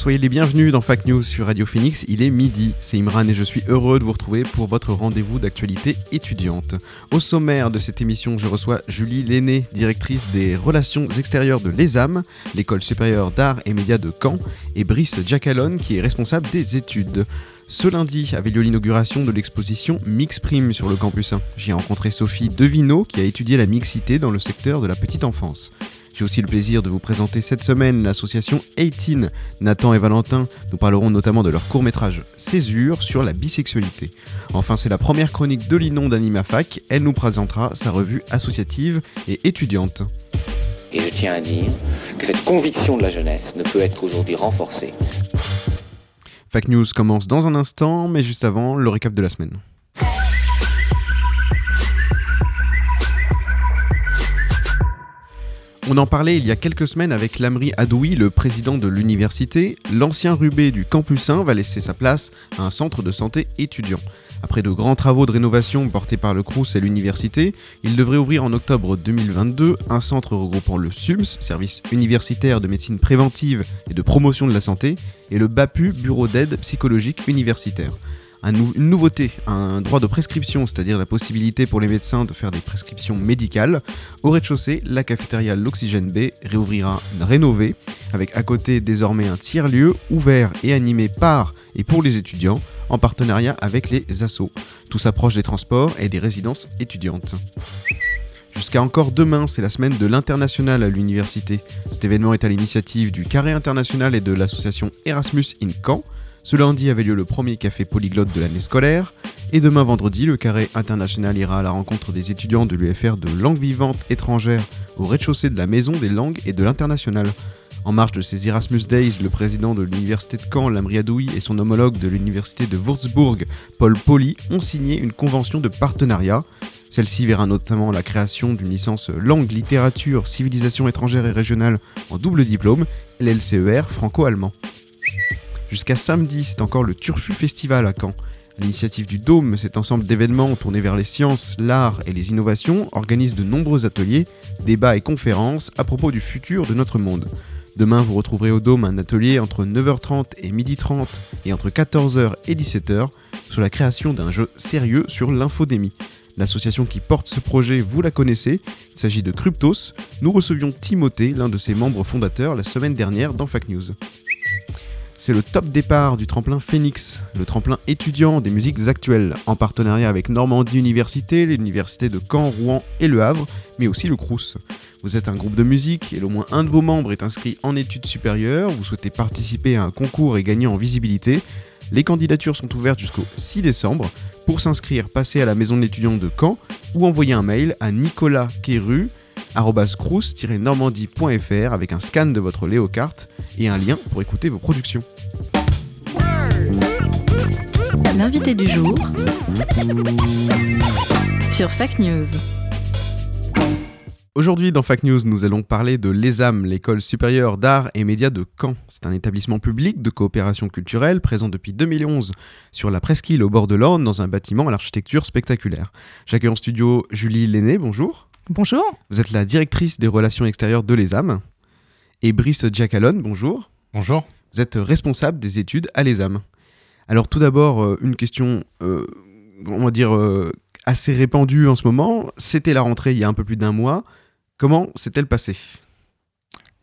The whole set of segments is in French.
Soyez les bienvenus dans Fact News sur Radio Phoenix. Il est midi, c'est Imran et je suis heureux de vous retrouver pour votre rendez-vous d'actualité étudiante. Au sommaire de cette émission, je reçois Julie Lenné, directrice des relations extérieures de l'ESAM, l'école supérieure d'art et médias de Caen, et Brice Jacalone, qui est responsable des études. Ce lundi avait lieu l'inauguration de l'exposition Mixprime sur le campus 1. J'y ai rencontré Sophie Devineau, qui a étudié la mixité dans le secteur de la petite enfance. J'ai aussi le plaisir de vous présenter cette semaine l'association 18. Nathan et Valentin nous parleront notamment de leur court-métrage Césure sur la bisexualité. Enfin, c'est la première chronique de Linon d'AnimaFac. Elle nous présentera sa revue associative et étudiante. Et je tiens à dire que cette conviction de la jeunesse ne peut être aujourd'hui renforcée. Fact News commence dans un instant, mais juste avant, le récap de la semaine. On en parlait il y a quelques semaines avec Lamri Adoui, le président de l'université. L'ancien Rubé du campus 1 va laisser sa place à un centre de santé étudiant. Après de grands travaux de rénovation portés par le CRUS et l'université, il devrait ouvrir en octobre 2022 un centre regroupant le SUMS, service universitaire de médecine préventive et de promotion de la santé, et le BAPU, bureau d'aide psychologique universitaire une nouveauté, un droit de prescription, c'est-à-dire la possibilité pour les médecins de faire des prescriptions médicales. Au rez-de-chaussée, la cafétéria L'Oxygène B réouvrira rénovée, avec à côté désormais un tiers-lieu ouvert et animé par et pour les étudiants, en partenariat avec les assos. Tout s'approche des transports et des résidences étudiantes. Jusqu'à encore demain, c'est la semaine de l'international à l'université. Cet événement est à l'initiative du Carré International et de l'association Erasmus in Caen. Ce lundi avait lieu le premier café polyglotte de l'année scolaire, et demain vendredi, le Carré International ira à la rencontre des étudiants de l'UFR de langue vivante étrangère au rez-de-chaussée de la Maison des langues et de l'international. En marge de ces Erasmus Days, le président de l'université de Caen, Lamri Adoui, et son homologue de l'université de Würzburg, Paul Poli, ont signé une convention de partenariat. Celle-ci verra notamment la création d'une licence langue, littérature, civilisation étrangère et régionale en double diplôme, l'LCER franco-allemand. Jusqu'à samedi, c'est encore le Turfu Festival à Caen. L'initiative du Dôme, cet ensemble d'événements tournés vers les sciences, l'art et les innovations organise de nombreux ateliers, débats et conférences à propos du futur de notre monde. Demain, vous retrouverez au Dôme un atelier entre 9h30 et 12h30 et entre 14h et 17h sur la création d'un jeu sérieux sur l'infodémie. L'association qui porte ce projet, vous la connaissez, il s'agit de Cryptos. Nous recevions Timothée, l'un de ses membres fondateurs, la semaine dernière dans Fact News. C'est le top départ du tremplin Phoenix, le tremplin étudiant des musiques actuelles, en partenariat avec Normandie Université, l'université de Caen, Rouen et Le Havre, mais aussi le Crous. Vous êtes un groupe de musique et au moins un de vos membres est inscrit en études supérieures, vous souhaitez participer à un concours et gagner en visibilité. Les candidatures sont ouvertes jusqu'au 6 décembre. Pour s'inscrire, passez à la maison de l'étudiant de Caen ou envoyez un mail à Nicolas Quéru normandie.fr avec un scan de votre Léocarte et un lien pour écouter vos productions. L'invité du jour sur Fact News. Aujourd'hui dans Fact News, nous allons parler de l'ESAM, l'école supérieure d'art et médias de Caen. C'est un établissement public de coopération culturelle présent depuis 2011 sur la presqu'île au bord de l'Orne dans un bâtiment à l'architecture spectaculaire. J'accueille en studio Julie Lenné, bonjour. Bonjour. Vous êtes la directrice des relations extérieures de l'ESAM. Et Brice Jacalone, bonjour. Bonjour. Vous êtes responsable des études à l'ESAM. Alors tout d'abord, euh, une question, euh, on va dire, euh, assez répandue en ce moment. C'était la rentrée il y a un peu plus d'un mois. Comment s'est-elle passée?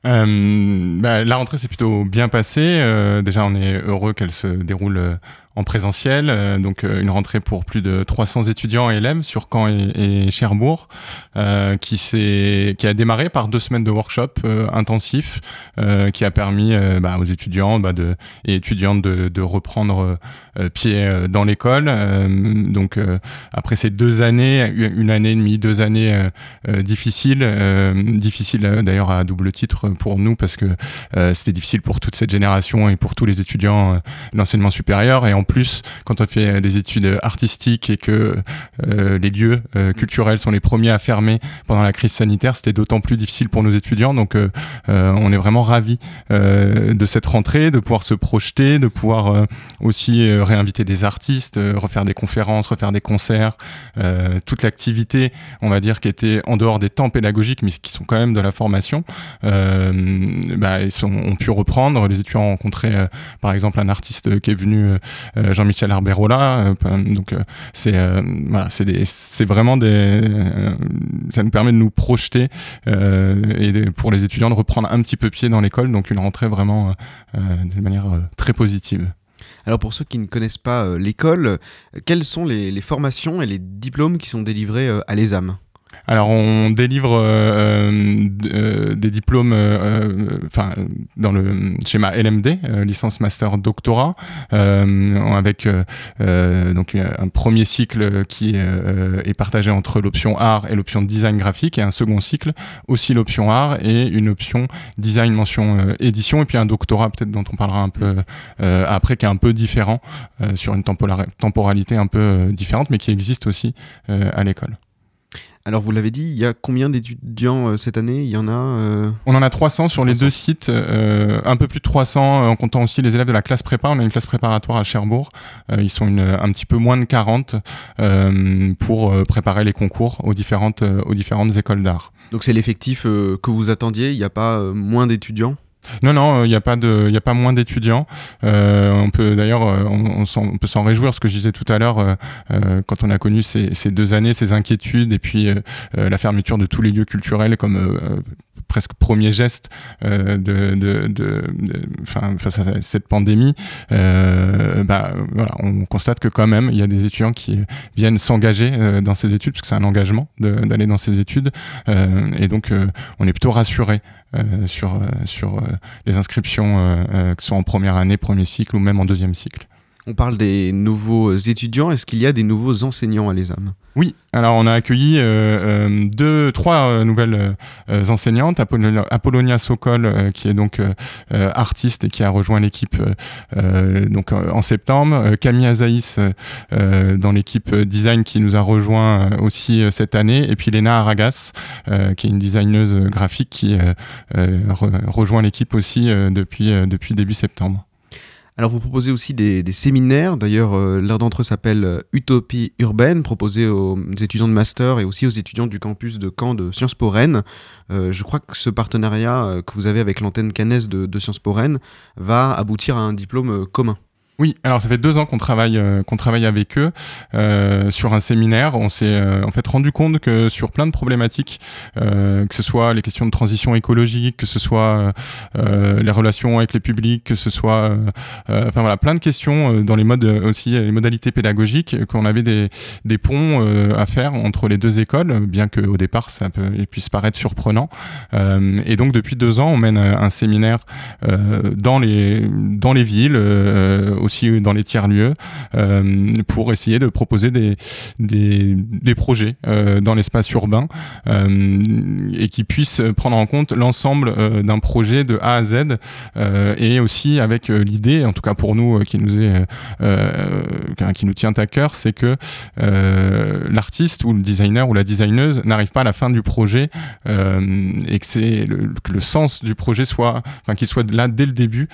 Euh, bah, la rentrée s'est plutôt bien passée. Euh, déjà, on est heureux qu'elle se déroule euh, en présentiel, euh, donc euh, une rentrée pour plus de 300 étudiants et élèves sur Caen et, Cherbourg, euh, qui, s'est- qui a démarré par deux semaines de workshop euh, intensifs, euh, qui a permis bah, aux étudiants bah, de, et étudiantes de, reprendre pied euh, dans l'école. Euh, donc euh, après ces deux années, une année et demie, deux années euh, euh, difficiles, euh, difficiles euh, d'ailleurs à double titre pour nous parce que euh, c'était difficile pour toute cette génération et pour tous les étudiants euh, de l'enseignement supérieur. Et en plus, quand on fait euh, des études artistiques et que euh, les lieux euh, culturels sont les premiers à fermer pendant la crise sanitaire, c'était d'autant plus difficile pour nos étudiants. Donc euh, euh, on est vraiment ravis euh, de cette rentrée, de pouvoir se projeter, de pouvoir euh, aussi euh, réinviter des artistes, euh, refaire des conférences, refaire des concerts, euh, toute l'activité, on va dire, qui était en dehors des temps pédagogiques, mais qui sont quand même de la formation, euh, bah, ils ont pu reprendre. Les étudiants ont rencontré, par exemple, un artiste qui est venu, Jean-Michel Arberola. donc, c'est c'est vraiment des. ça nous permet de nous projeter et pour les étudiants de reprendre un petit peu pied dans l'école. Donc, une rentrée vraiment d'une manière très positive. Alors pour ceux qui ne connaissent pas euh, l'école, euh, quelles sont les, formations et les diplômes qui sont délivrés euh, à l'ESAM? Alors, on délivre euh, euh, euh, des diplômes, enfin, dans le schéma LMD, licence, master, doctorat, avec donc un premier cycle qui est partagé entre l'option art et l'option design graphique, et un second cycle aussi l'option art et une option design mention édition, et puis un doctorat peut-être dont on parlera un peu après, qui est un peu différent sur une tempora- temporalité un peu différente, mais qui existe aussi à l'école. Alors vous l'avez dit, il y a combien d'étudiants euh, cette année? Il y en a euh, On en a 300 sur les 300. deux sites, euh, un peu plus de 300 euh, en comptant aussi les élèves de la classe prépa. On a une classe préparatoire à Cherbourg. Ils sont une, un petit peu moins de 40 euh, pour préparer les concours aux différentes, aux différentes écoles d'art. Donc c'est l'effectif que vous attendiez, il n'y a pas moins d'étudiants? Non, non, il n'y a pas de, il a pas moins d'étudiants. Euh, on peut d'ailleurs, euh, on, on peut s'en réjouir. Ce que je disais tout à l'heure, euh, euh, quand on a connu ces, ces deux années, ces inquiétudes et puis euh, euh, la fermeture de tous les lieux culturels comme euh, euh, presque premier geste euh, de, de, de, face à cette pandémie, euh, bah, voilà, on constate que quand même il y a des étudiants qui viennent s'engager euh, dans ces études parce que c'est un engagement d'aller dans ces études et donc on est plutôt rassuré sur sur les inscriptions que ce soit en première année, premier cycle ou même en deuxième cycle. On parle des nouveaux étudiants, est-ce qu'il y a des nouveaux enseignants à l'ESAM? Oui, alors on a accueilli euh, euh, deux, trois euh, nouvelles euh, euh, enseignantes. Apollonia, Sokol, euh, qui est donc euh, euh, artiste et qui a rejoint l'équipe euh, euh, donc euh, en septembre. Euh, Camille Azaïs euh, euh, dans l'équipe euh, design qui nous a rejoint euh, aussi euh, cette année. Et puis Léna Aragas, euh, qui est une designeuse graphique qui euh, euh, re- rejoint l'équipe aussi euh, euh, depuis début septembre. Alors vous proposez aussi des, séminaires, d'ailleurs euh, l'un d'entre eux s'appelle euh, Utopie urbaine, proposé aux étudiants de master et aussi aux étudiants du campus de Caen de Sciences Po Rennes. Euh, je crois que ce partenariat que vous avez avec l'antenne cannaise de, de Sciences Po Rennes va aboutir à un diplôme commun. Oui, alors ça fait deux ans qu'on travaille, euh, qu'on travaille avec eux euh, sur un séminaire. On s'est euh, en fait rendu compte que sur plein de problématiques, que ce soit les questions de transition écologique, que ce soit les relations avec les publics, que ce soit, enfin voilà, plein de questions dans les modes aussi les modalités pédagogiques, qu'on avait des, des ponts à faire entre les deux écoles, bien que au départ ça peut, puisse paraître surprenant. Et donc depuis deux ans, on mène un séminaire dans les dans les villes, aussi dans les tiers lieux, euh, pour essayer de proposer des des, projets euh, dans l'espace urbain euh, et qui puissent prendre en compte l'ensemble d'un projet de A à Z et aussi avec l'idée, en tout cas pour nous, qui nous est qui nous tient à cœur, c'est que l'artiste ou le designer ou la designeuse n'arrive pas à la fin du projet et que c'est le, sens du projet soit, enfin qu'il soit là dès le début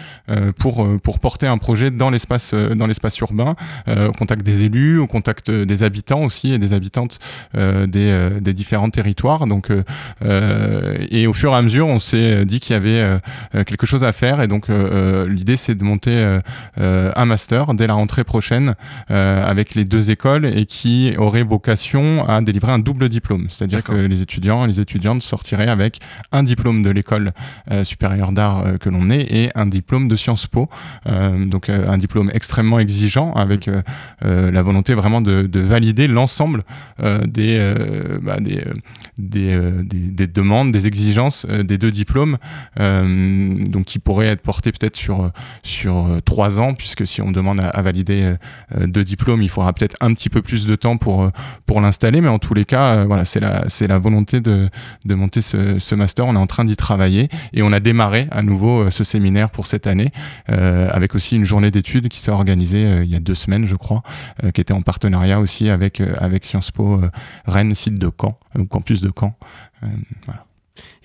pour pour porter un projet dans l'espace euh, dans l'espace urbain, euh, au contact des élus, au contact des habitants aussi et des habitantes euh, des, euh, des différents territoires. Donc euh, euh, et au fur et à mesure, on s'est dit qu'il y avait euh, euh, quelque chose à faire. Et donc euh, euh, l'idée c'est de monter euh, euh, un master dès la rentrée prochaine euh, avec les deux écoles et qui aurait vocation à délivrer un double diplôme, c'est-à-dire que les étudiants et les étudiantes sortiraient avec un diplôme de l'école euh, supérieure d'art euh, que l'on est et un diplôme de Sciences Po, euh, donc euh, un diplôme diplôme extrêmement exigeant avec la volonté vraiment de, de valider l'ensemble des, bah, des, des, des, des, demandes, des exigences des deux diplômes, donc qui pourraient être portés peut-être sur, sur trois ans, puisque si on demande à, valider deux diplômes, il faudra peut-être un petit peu plus de temps pour, pour l'installer, mais en tous les cas, voilà, c'est la, la volonté de, de monter ce, master. On est en train d'y travailler et on a démarré à nouveau ce séminaire pour cette année, avec aussi une journée d'études qui s'est organisée il y a deux semaines, je crois, qui était en partenariat aussi avec, avec Sciences Po Rennes, site de Caen, campus de Caen. voilà.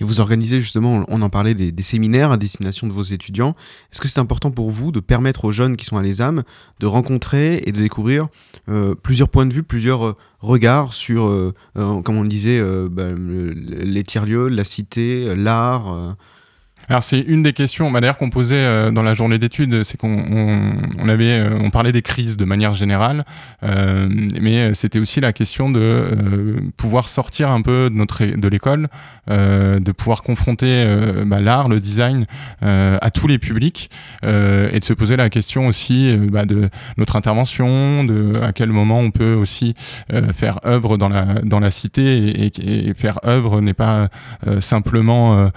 Et vous organisez justement, on en parlait, des, séminaires à destination de vos étudiants. Est-ce que c'est important pour vous de permettre aux jeunes qui sont à l'ESAM de rencontrer et de découvrir euh, plusieurs points de vue, plusieurs euh, regards sur, euh, comme on le disait, bah, les tiers-lieux, la cité, l'art alors c'est une des questions, bah, d'ailleurs qu'on posait euh, dans la journée d'études, c'est qu'on on, on, avait, euh, on parlait des crises de manière générale, euh, mais c'était aussi la question de euh, pouvoir sortir un peu de notre de l'école, de pouvoir confronter bah, l'art, le design à tous les publics et de se poser la question aussi bah, de notre intervention, de à quel moment on peut aussi faire œuvre dans la dans la cité et, et, et faire œuvre n'est pas simplement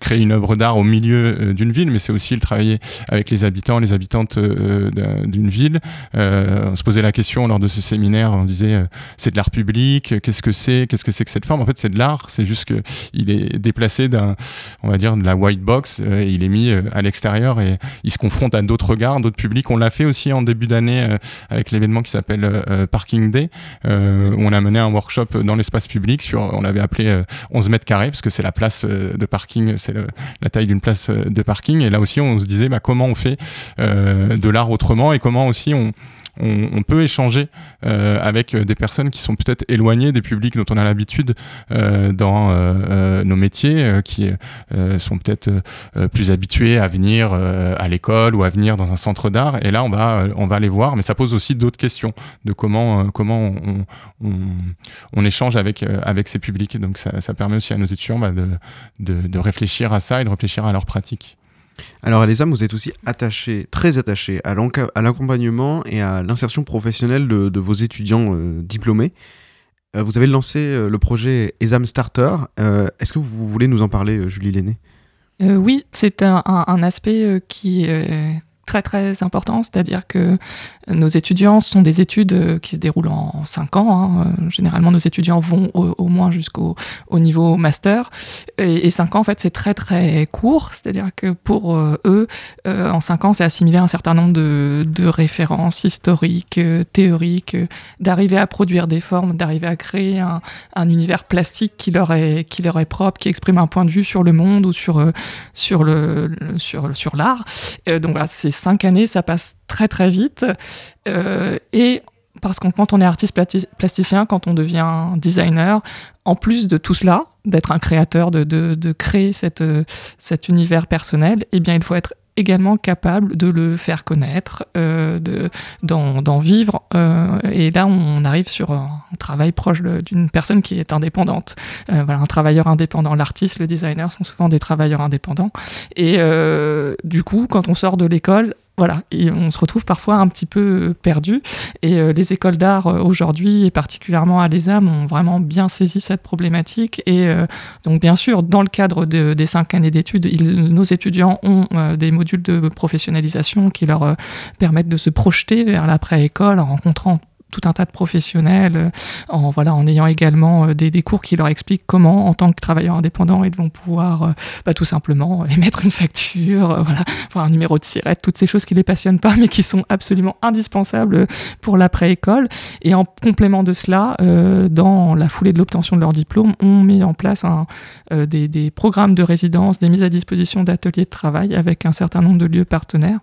créer une œuvre d'art au milieu euh, d'une ville, mais c'est aussi le travailler avec les habitants, les habitantes euh, d'une ville. on se posait la question lors de ce séminaire, on disait c'est de l'art public, qu'est-ce que c'est, qu'est-ce que c'est que cette forme? En fait, c'est de l'art, c'est juste que il est déplacé d'un, on va dire, de la white box, et il est mis à l'extérieur et il se confronte à d'autres regards, d'autres publics. On l'a fait aussi en début d'année avec l'événement qui s'appelle Parking Day, où on a mené un workshop dans l'espace public sur, on l'avait appelé 11 mètres carrés, parce que c'est la place de parking, c'est la taille d'une place euh, de parking. Et là aussi, on se disait bah, comment on fait euh, de l'art autrement et comment aussi on, on, peut échanger euh, avec des personnes qui sont peut-être éloignées des publics dont on a l'habitude euh, dans euh, nos métiers, qui sont peut-être plus habitués à venir à l'école ou à venir dans un centre d'art. Et là, on va, on va les voir, mais ça pose aussi d'autres questions de comment, on, échange avec, ces publics. Donc ça, permet aussi à nos étudiants bah, de, de, de réfléchir à ça et de réfléchir à leur pratique. Alors à l'ESAM, vous êtes aussi attaché, très attaché à l'accompagnement et à l'insertion professionnelle de, de, vos étudiants euh, diplômés. Euh, vous avez lancé euh, le projet ESAM Starter. Est-ce que vous voulez nous en parler, Julie Lenné? Oui, c'est un, un, aspect qui très très important, c'est-à-dire que nos étudiants sont des études euh, qui se déroulent en 5 ans. Hein. Euh, généralement, nos étudiants vont au, moins jusqu'au au niveau master. Et, et 5 ans, en fait, c'est très très court, c'est-à-dire que pour euh, eux, euh, en 5 ans, c'est assimiler un certain nombre de, de références historiques, euh, théoriques, d'arriver à produire des formes, d'arriver à créer un, un, univers plastique qui leur, est, qui leur est propre, qui exprime un point de vue sur le monde ou sur, sur l'art. Le, sur, sur donc voilà, c'est cinq années, ça passe très très vite. Euh, et parce que quand on est artiste plasticien, quand on devient designer, en plus de tout cela, d'être un créateur, de, de, créer cette, cet univers personnel, eh bien, il faut être également capable de le faire connaître, euh, d'en vivre. Euh, et là, on arrive sur un travail proche d'une personne qui est indépendante. Euh, voilà, un travailleur indépendant. L'artiste, le designer sont souvent des travailleurs indépendants. Et euh, du coup, quand on sort de l'école, voilà, et on se retrouve parfois un petit peu perdu. Et euh, les écoles d'art euh, aujourd'hui, et particulièrement à l'ESAM, ont vraiment bien saisi cette problématique. Et euh, donc, bien sûr, dans le cadre de, des cinq années d'études, nos étudiants ont euh, des modules de professionnalisation qui leur euh, permettent de se projeter vers l'après-école en rencontrant tout un tas de professionnels, euh, en, voilà, en ayant également euh, des, cours qui leur expliquent comment, en tant que travailleurs indépendants, ils vont pouvoir euh, bah, tout simplement émettre une facture, voilà, avoir un numéro de SIRET, toutes ces choses qui les passionnent pas, mais qui sont absolument indispensables pour l'après-école. Et en complément de cela, dans la foulée de l'obtention de leur diplôme, on met en place des, des programmes de résidence, des mises à disposition d'ateliers de travail avec un certain nombre de lieux partenaires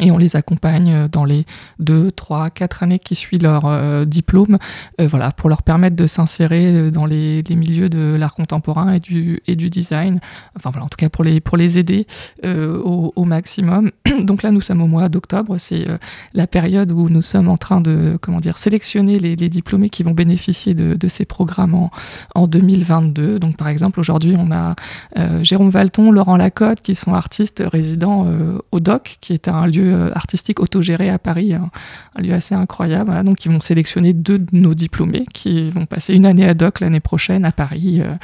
et on les accompagne dans les deux, trois, quatre années qui suivent leur euh, diplôme, euh, voilà, pour leur permettre de s'insérer dans les, milieux de l'art contemporain et du, et du design. Enfin voilà, en tout cas pour les, pour les aider euh, au, maximum. Donc là, nous sommes au mois d'octobre. C'est euh, la période où nous sommes en train de comment dire, sélectionner les, diplômés qui vont bénéficier de, ces programmes en, en 2022. Donc par exemple, aujourd'hui, on a euh, Jérôme Valton, Laurent Lacotte, qui sont artistes résidents euh, au DOC, qui est un lieu euh, artistique autogéré à Paris, un, lieu assez incroyable. Donc ils vont sélectionner deux de nos diplômés qui vont passer une année à DOC l'année prochaine à Paris, euh,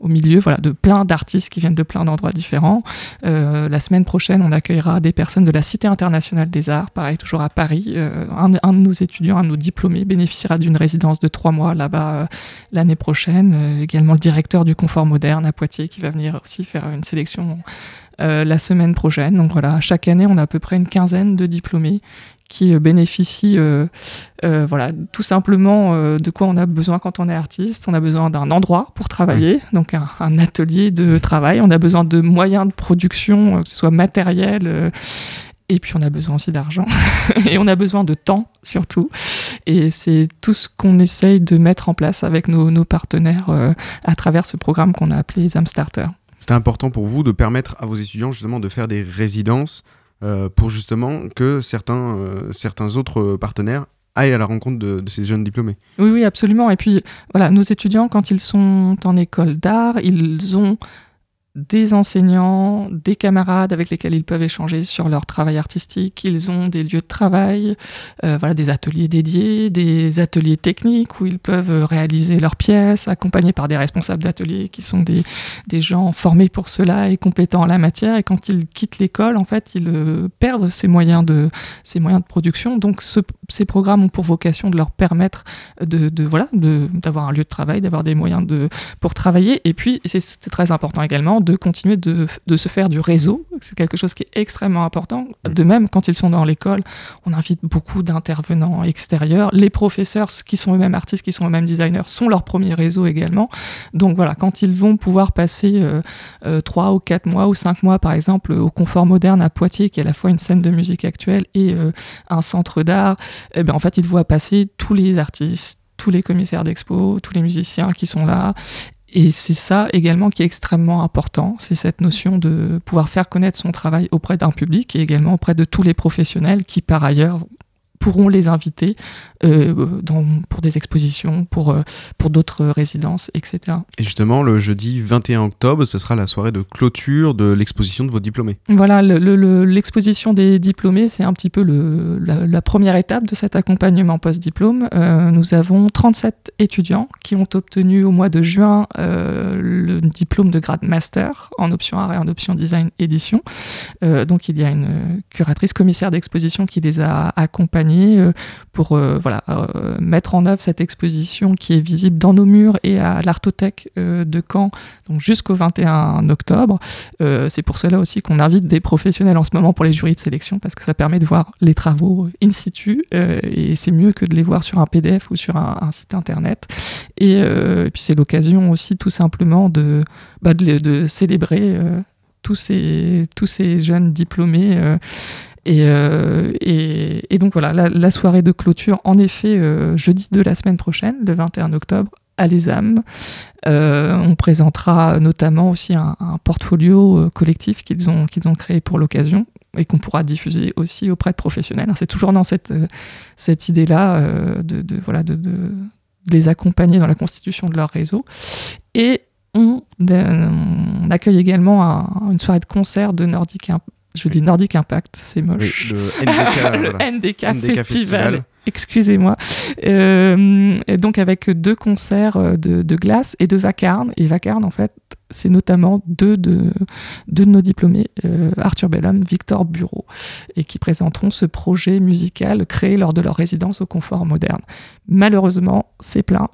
au milieu voilà, de plein d'artistes qui viennent de plein d'endroits différents. Euh, la semaine prochaine, on accueillera des personnes de la Cité internationale des arts, pareil, toujours à Paris. Un, un de nos étudiants, un de nos diplômés, bénéficiera d'une résidence de trois mois là-bas l'année prochaine. Également le directeur du confort moderne à Poitiers qui va venir aussi faire une sélection euh, la semaine prochaine. Donc voilà, chaque année, on a à peu près une quinzaine de diplômés qui euh, bénéficient euh, euh, voilà, tout simplement euh, de quoi on a besoin quand on est artiste. On a besoin d'un endroit pour travailler, donc un, un atelier de travail. On a besoin de moyens de production, euh, que ce soit matériel. et puis on a besoin aussi d'argent. et on a besoin de temps surtout. Et c'est tout ce qu'on essaye de mettre en place avec nos, nos partenaires euh, à travers ce programme qu'on a appelé Zamstarter. C'était important pour vous de permettre à vos étudiants justement de faire des résidences euh, pour justement que certains, euh, certains autres partenaires aillent à la rencontre de, de ces jeunes diplômés. Oui, oui, absolument. Et puis, voilà, nos étudiants, quand ils sont en école d'art, ils ont des enseignants, des camarades avec lesquels ils peuvent échanger sur leur travail artistique. Ils ont des lieux de travail, euh, voilà, des ateliers dédiés, des ateliers techniques où ils peuvent euh, réaliser leurs pièces, accompagnés par des responsables d'ateliers qui sont des, des gens formés pour cela et compétents en la matière. Et quand ils quittent l'école, en fait, ils euh, perdent ces moyens de, ces moyens de production. Donc, ce- ces programmes ont pour vocation de leur permettre de, de voilà, d'avoir un lieu de travail, d'avoir des moyens de, pour travailler. Et puis, c'est très important également, de continuer de, de se faire du réseau. C'est quelque chose qui est extrêmement important. De même, quand ils sont dans l'école, on invite beaucoup d'intervenants extérieurs. Les professeurs, qui sont eux-mêmes artistes, qui sont eux-mêmes designers, sont leur premier réseau également. Donc voilà, quand ils vont pouvoir passer euh, euh, trois ou quatre mois ou cinq mois, par exemple, au Confort Moderne à Poitiers, qui est à la fois une scène de musique actuelle et euh, un centre d'art, eh ben, en fait, ils voient passer tous les artistes, tous les commissaires d'expo, tous les musiciens qui sont là. Et c'est ça également qui est extrêmement important, c'est cette notion de pouvoir faire connaître son travail auprès d'un public et également auprès de tous les professionnels qui, par ailleurs, pourront les inviter euh, dans- pour des expositions, pour, euh, pour d'autres résidences, etc. Et justement, le jeudi 21 octobre, ce sera la soirée de clôture de l'exposition de vos diplômés. Voilà, le- le- le- l'exposition des diplômés, c'est un petit peu le- la, la première étape de cet accompagnement post-diplôme. Euh, nous avons 37 étudiants qui ont obtenu au mois de juin le diplôme de grade master en option art et en option design édition. Donc il y a une curatrice commissaire d'exposition qui les a accompagnés euh, pour euh, voilà, euh, mettre en œuvre cette exposition qui est visible dans nos murs et à l'Artothèque de Caen donc jusqu'au 21 octobre. C'est pour cela aussi qu'on invite des professionnels en ce moment pour les jurys de sélection parce que ça permet de voir les travaux in situ et c'est mieux que de les voir sur un PDF ou sur un, site internet. Et, puis c'est l'occasion aussi tout simplement de, bah, célébrer tous, ces, jeunes diplômés. Et, euh, et, donc voilà, la, soirée de clôture, en effet, euh, jeudi de la semaine prochaine, le 21 octobre, à l'ESAM. Euh, on présentera notamment aussi un, portfolio collectif qu'ils ont, qu'ils ont créé pour l'occasion et qu'on pourra diffuser aussi auprès de professionnels. C'est toujours dans cette, cette idée-là de, voilà, de, les accompagner dans la constitution de leur réseau. Et on, accueille également un- une soirée de concert de Nordic. Je dis Nordic Impact, c'est Oui, moche. le NDK, voilà. NDK, NDK Festival. Festival. Excusez-moi. Euh, et donc avec deux concerts euh, de, de glace et de vacarme. Et vacarme, en fait, c'est notamment deux de, deux de nos diplômés, euh, Arthur Bellum, Victor Bureau, et qui présenteront ce projet musical créé lors de leur résidence au confort moderne. Malheureusement, c'est plein.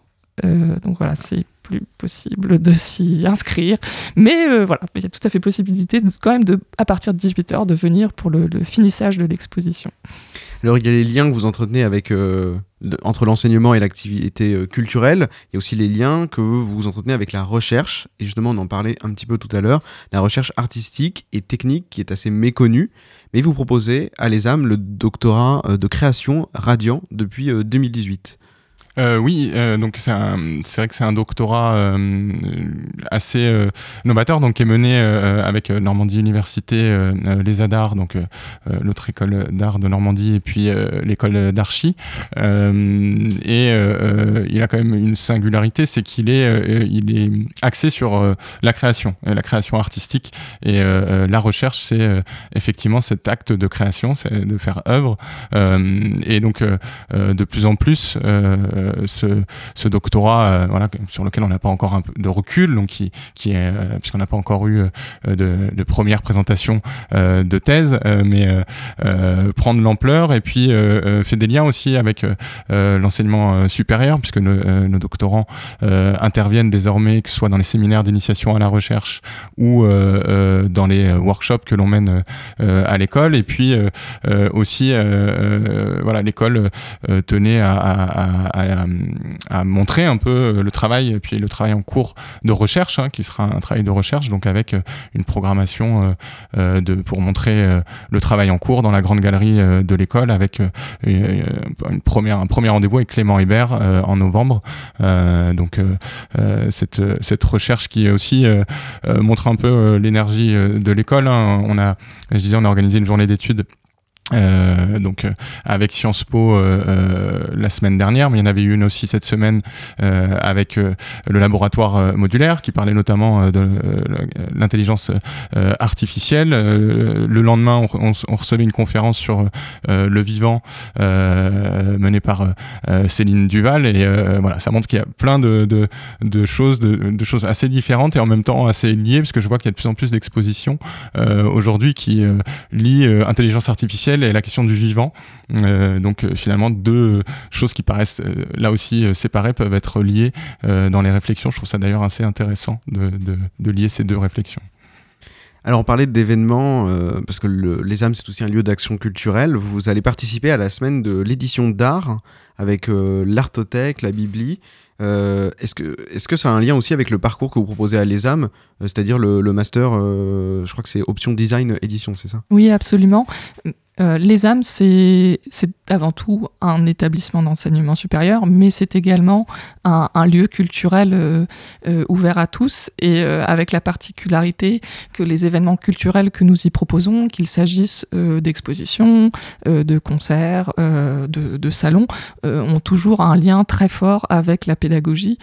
Euh, donc voilà, c'est plus possible de s'y inscrire. Mais euh, voilà, il y a tout à fait possibilité quand même à partir de 18h de venir pour le, finissage de l'exposition. Alors, il y a les liens que vous entretenez avec, euh, entre l'enseignement et l'activité culturelle. Il y a aussi les liens que vous entretenez avec la recherche. Et justement, on en parlait un petit peu tout à l'heure. La recherche artistique et technique qui est assez méconnue. Mais vous proposez à l'ESAM le doctorat de création radiant depuis euh, 2018. Euh, oui, euh, donc c'est vrai que c'est un doctorat euh, assez novateur, donc qui est mené avec Normandie Université, les ADAR, donc l'autre école d'art de Normandie, et puis l'école d'archi. Et il a quand même une singularité, c'est qu'il est, axé sur la création, la création artistique, et la recherche, c'est effectivement cet acte de création, c'est de faire œuvre. Et donc de plus en plus ce, ce doctorat euh, voilà, sur lequel on n'a pas encore de recul, donc qui, qui euh, puisqu'on n'a pas encore eu euh, de, première présentation euh, de thèse, euh, mais euh, euh, prendre l'ampleur. Et puis euh, euh, fait des liens aussi avec euh, euh, l'enseignement euh, supérieur, puisque nos, euh, doctorants euh, interviennent désormais, que ce soit dans les séminaires d'initiation à la recherche ou euh, euh, dans les euh, workshops que l'on mène euh, à l'école, et puis euh, euh, aussi, euh, euh, voilà, l'école euh, tenait à- à- à- à montrer un peu le travail, puis le travail en cours de recherche, hein, qui sera un travail de recherche, donc avec euh, une programmation euh, euh, pour montrer euh, le travail en cours dans la grande galerie euh, de l'école, avec euh, un premier rendez-vous avec Clément Hébert euh, en novembre. Euh, donc euh, euh, cette, recherche qui aussi euh, euh, montre un peu euh, l'énergie euh, de l'école. hein. On a, je disais, on a organisé une journée d'études euh, donc euh, avec Sciences Po euh, euh, la semaine dernière, mais il y en avait eu une aussi cette semaine euh, avec euh, le laboratoire modulaire qui parlait notamment de l'intelligence artificielle. Le lendemain, on, on- on recevait une conférence sur le vivant menée par Céline Duval et voilà, ça montre qu'il y a plein de, de, de choses, de, de choses assez différentes et en même temps assez liées, parce que je vois qu'il y a de plus en plus d'expositions aujourd'hui qui lient intelligence artificielle et la question du vivant. Euh, donc euh, finalement, deux choses qui paraissent euh, là aussi euh, séparées peuvent être liées euh, dans les réflexions. Je trouve ça d'ailleurs assez intéressant de, de, de lier ces deux réflexions. Alors on parlait d'événements, euh, parce que le- les âmes c'est aussi un lieu d'action culturelle. Vous allez participer à la semaine de l'édition d'art avec euh, l'Artothèque, la Bibli. Euh, est-ce que est-ce que ça a un lien aussi avec le parcours que vous proposez à les âmes, euh, c'est-à-dire le, le master, euh, je crois que c'est option design édition, c'est ça? Oui, absolument. Euh, les âmes, c'est avant tout un établissement d'enseignement supérieur, mais c'est également un, lieu culturel euh, euh, ouvert à tous et avec la particularité que les événements culturels que nous y proposons, qu'il s'agisse d'expositions, de concerts, de, salons, ont toujours un lien très fort avec la pédagogie,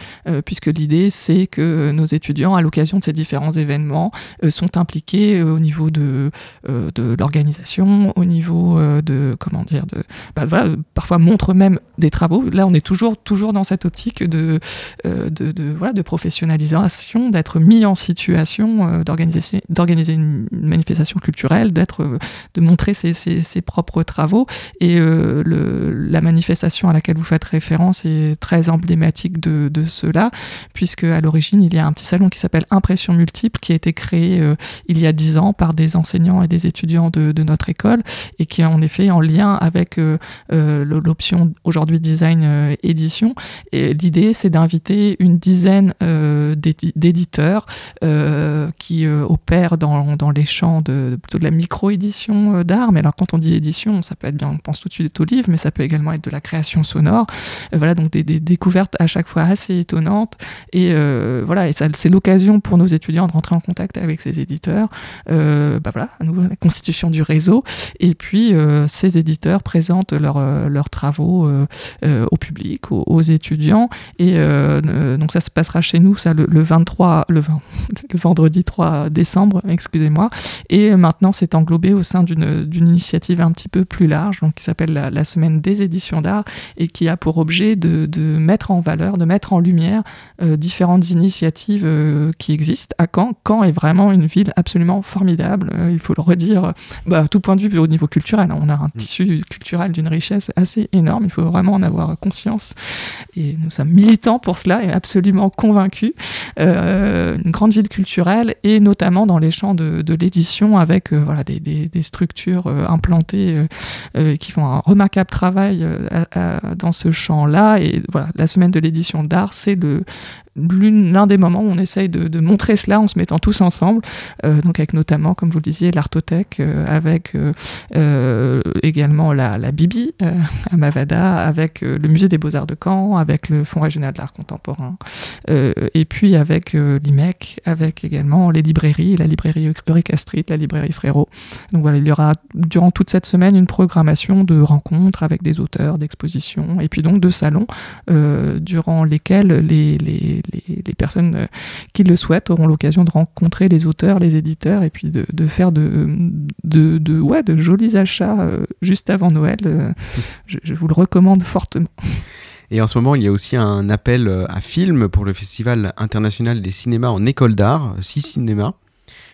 puisque l'idée c'est que nos étudiants, à l'occasion de ces différents événements, sont impliqués au niveau de de l'organisation, au niveau euh, de comment dire, de bah, voilà, parfois montrent même des travaux. Là, on est toujours toujours dans cette optique de euh, de, voilà de professionnalisation, d'être mis en situation euh, d'organiser d'organiser une, manifestation culturelle, d'être de montrer ses, ses, propres travaux et la manifestation à laquelle vous faites référence est très emblématique de, cela puisque à l'origine il y a un petit salon qui s'appelle Impression multiple qui a été créé il y a dix ans par des enseignants et des étudiants de notre école et qui est en effet en lien avec euh, euh, l'option aujourd'hui design euh, édition. Et l'idée, c'est d'inviter une dizaine d'édi- d'éditeurs qui opèrent dans, dans les champs de, plutôt de la micro-édition d'art. Mais alors, quand on dit édition, ça peut être bien, on pense tout de suite au livre, mais ça peut également être de la création sonore. Voilà, donc des, découvertes à chaque fois assez étonnantes. Et voilà, et c'est l'occasion pour nos étudiants de rentrer en contact avec ces éditeurs. Euh, bah voilà, à nouveau la constitution du réseau. Et puis, euh, ces éditeurs présentent leurs euh, travaux euh, au public, aux, étudiants. Et donc, ça se passera chez nous, ça, le, le 23, le, 20 le vendredi 3 décembre, excusez-moi. Et maintenant, c'est englobé au sein d'une initiative un petit peu plus large, donc qui s'appelle la, Semaine des éditions d'art et qui a pour objet de, mettre en valeur, de mettre en lumière différentes initiatives qui existent à Caen. Caen est vraiment une ville absolument formidable, il faut le redire, bah, à tout point de vue au niveau culturel. Hein. On a un tissu culturel d'une richesse assez énorme, il faut vraiment en avoir conscience. Et nous sommes militants pour cela et absolument convaincus. Euh, une grande ville culturelle et notamment dans les champs de, de l'édition avec euh, voilà, des, des- des structures euh, implantées qui font un remarquable travail à- à- dans ce champ-là. Et voilà, la semaine de l'édition d'art, c'est le l'un des moments où on essaye de, montrer cela en se mettant tous ensemble, euh, donc avec notamment, comme vous le disiez, l'Artothèque, euh, avec euh, également la, Bibi à Mavada, avec le Musée des Beaux-Arts de Caen, avec le Fonds régional de l'art contemporain, et puis avec l'IMEC, avec également les librairies, la librairie Eureka Street, la librairie Frérot. Donc voilà, il y aura durant toute cette semaine une programmation de rencontres avec des auteurs, d'expositions, et puis donc de salons, durant lesquels les, les, les, personnes euh, qui le souhaitent auront l'occasion de rencontrer les auteurs, les éditeurs, et puis de, faire de, de, ouais, de jolis achats euh, juste avant Noël. Euh, je, je vous le recommande fortement. Et en ce moment, il y a aussi un appel à film pour le Festival international des cinémas en école d'art, 6 cinémas,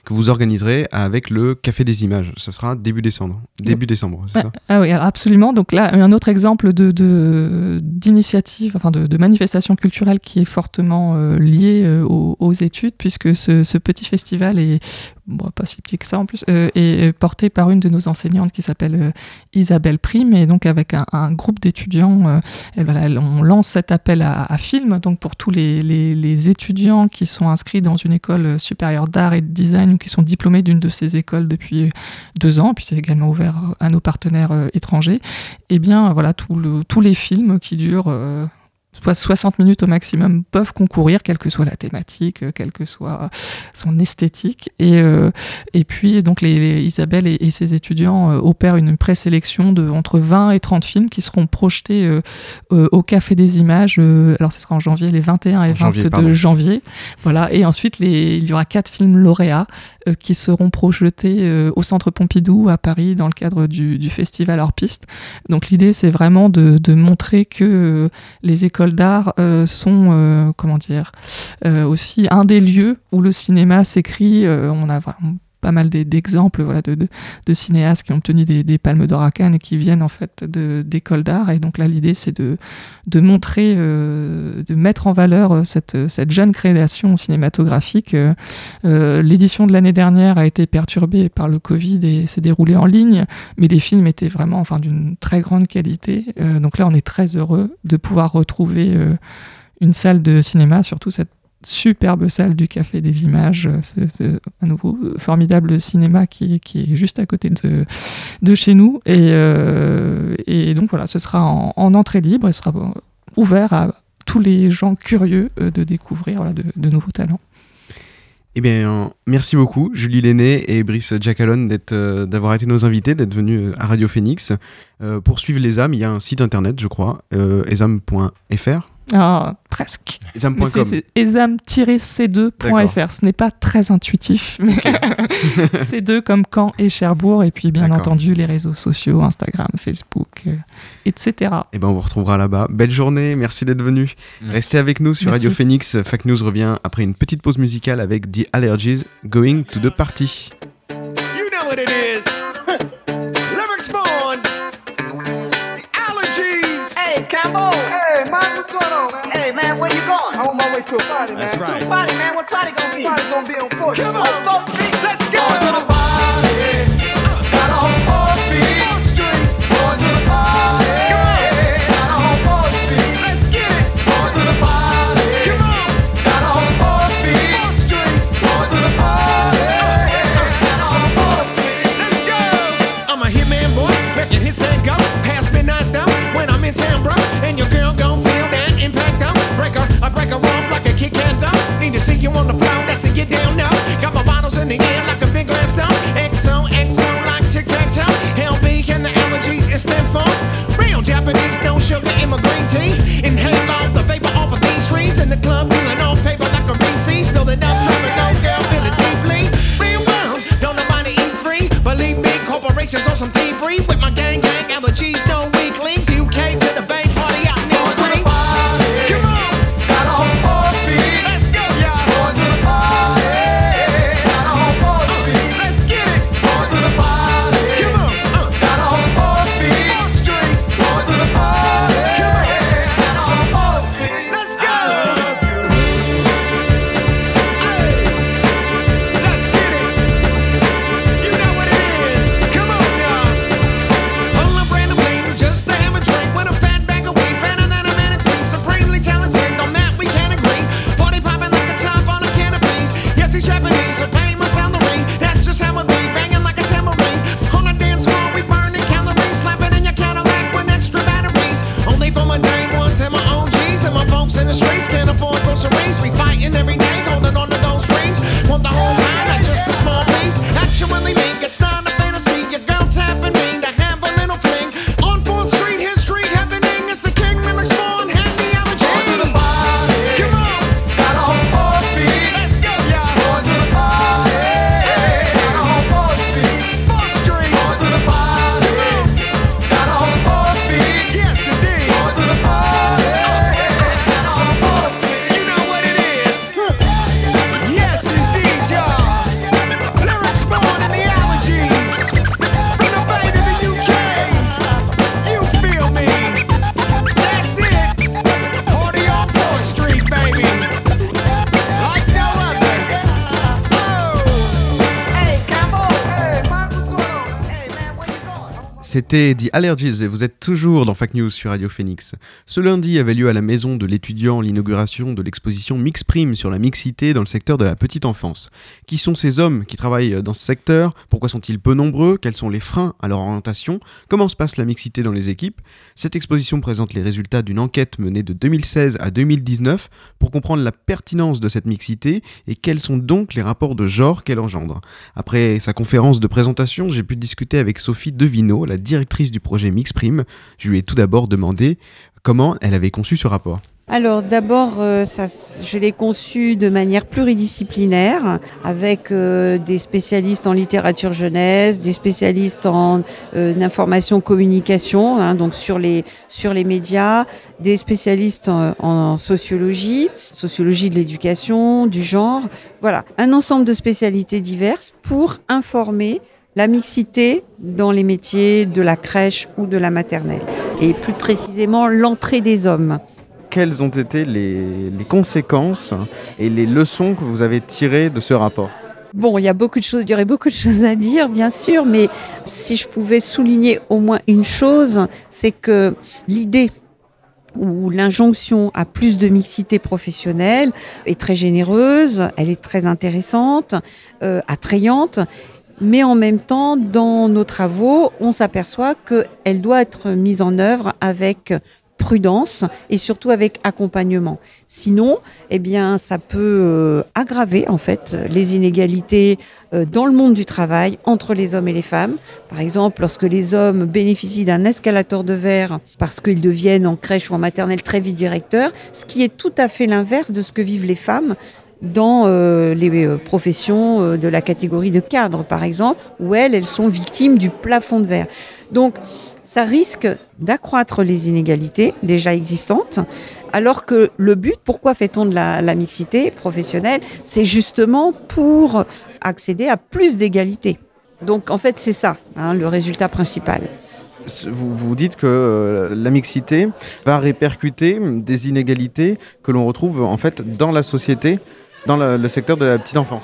que vous organiserez avec le Café des Images. Ça sera début décembre. Début décembre, c'est ça Ah oui, alors absolument. Donc là, un autre exemple de de- d'initiative, enfin de, de manifestation culturelle qui est fortement euh, liée euh, aux, aux études, puisque ce, ce petit festival est bon, pas si petit que ça en plus, euh, est porté par une de nos enseignantes qui s'appelle euh, Isabelle Prime, et donc avec un, groupe d'étudiants, euh, et voilà, on lance cet appel à, à film, donc pour tous les, les- étudiants qui sont inscrits dans une école supérieure d'art et de design ou qui sont diplômés d'une de ces écoles depuis deux ans, puis c'est également ouvert à nos partenaires euh, étrangers, et bien voilà, tous les films qui durent euh, soit 60 minutes au maximum peuvent concourir, quelle que soit la thématique, euh, quelle que soit son esthétique. Et, euh, et puis, donc, les, les- Isabelle et, et ses étudiants euh, opèrent une présélection de entre 20 et 30 films qui seront projetés euh, euh, au Café des Images. euh, alors, ce sera en janvier, les 21 et En janvier, 22 pardon. janvier. Voilà. Et ensuite, les, il y aura quatre films lauréats euh, qui seront projetés euh, au Centre Pompidou à Paris dans le cadre du, du festival hors piste. Donc l'idée c'est vraiment de, de montrer que euh, les écoles d'art euh, sont euh, comment dire euh, aussi un des lieux où le cinéma s'écrit. Euh, on a pas mal d'exemples voilà, de, cinéastes qui ont obtenu des, des palmes d'or à Cannes et qui viennent en fait d'écoles d'art. Et donc là, l'idée, c'est de, montrer, euh, de mettre en valeur euh, cette, cette jeune création cinématographique. Euh, euh, L'édition de l'année dernière a été perturbée par le Covid et s'est déroulée en ligne, mais les films étaient vraiment enfin, d'une très grande qualité. Euh, donc là, on est très heureux de pouvoir retrouver euh, une salle de cinéma, surtout cette superbe salle du Café des Images, euh, ce, un nouveau euh, formidable cinéma qui, est- juste à côté de, chez nous. Et, euh, et donc voilà, ce sera en, en entrée libre, ce sera ouvert à tous les gens curieux de découvrir de, nouveaux talents. Eh bien, merci beaucoup, Julie Lenné et Brice euh, d'avoir été nos invités, d'être venus à Radio Phoenix. Pour suivre les âmes, il y a un site internet, je crois, euh, esam.fr. Ah, presque. C'est- c'est exam-c2.fr. Ce n'est pas très intuitif, mais C2 comme Caen et Cherbourg, et puis bien entendu les réseaux sociaux, Instagram, Facebook, euh, etc. Eh ben, on vous retrouvera là-bas. Belle journée, merci d'être venu. Restez avec nous sur Merci. Radio Phoenix. Fact News revient après une petite pause musicale avec The Allergies, Going to the Party. You know what it is. The allergies. Hey, what's going on, man? Hey, man, where you going? I'm on my way to a party, man. That's right. To a party, man. What party gonna be? Party gonna be on 4th Come on. On 4th Let's go. Going to the party. In C'était The Allergies et vous êtes toujours dans Fact News sur Radio Phoenix. Ce lundi avait lieu à la maison de l'étudiant l'inauguration de l'exposition Mixprime sur la mixité dans le secteur de la petite enfance. Qui sont ces hommes qui travaillent dans ce secteur? Pourquoi sont-ils peu nombreux? Quels sont les freins à leur orientation? Comment se passe la mixité dans les équipes? Cette exposition présente les résultats d'une enquête menée de 2016 à 2019 pour comprendre la pertinence de cette mixité et quels sont donc les rapports de genre qu'elle engendre. Après sa conférence de présentation, j'ai pu discuter avec Sophie Devino, la directrice du projet Mixprime. Je lui ai tout d'abord demandé comment elle avait conçu ce rapport. Alors d'abord, euh, je l'ai conçu de manière pluridisciplinaire avec euh, des spécialistes en littérature jeunesse, des spécialistes en euh, information communication, hein, donc sur les sur les médias, des spécialistes en sociologie, sociologie de l'éducation, du genre, voilà, un ensemble de spécialités diverses pour informer la mixité dans les métiers de la crèche ou de la maternelle, et plus précisément l'entrée des hommes. Quelles ont été les, les conséquences et les leçons que vous avez tirées de ce rapport? Bon, il y a beaucoup de choses, il y aurait beaucoup de choses à dire, bien sûr, mais si je pouvais souligner au moins une chose, c'est que l'idée ou l'injonction à plus de mixité professionnelle est très généreuse, elle est très intéressante, euh, attrayante, mais en même temps, dans nos travaux, on s'aperçoit qu'elle doit être mise en œuvre avec prudence et surtout avec accompagnement. Sinon, eh bien, ça peut euh, aggraver en fait les inégalités euh, dans le monde du travail entre les hommes et les femmes. Par exemple, lorsque les hommes bénéficient d'un escalator de verre parce qu'ils deviennent en crèche ou en maternelle très vite directeurs, ce qui est tout à fait l'inverse de ce que vivent les femmes dans euh, les euh, professions euh, de la catégorie de cadre, par exemple, où elles, elles sont victimes du plafond de verre. Donc, ça risque d'accroître les inégalités déjà existantes, alors que le but, pourquoi fait-on de la, mixité professionnelle C'est justement pour accéder à plus d'égalité. Donc, en fait, c'est ça, hein, le résultat principal vous, vous dites que la mixité va répercuter des inégalités que l'on retrouve en fait dans la société, dans le, secteur de la petite enfance.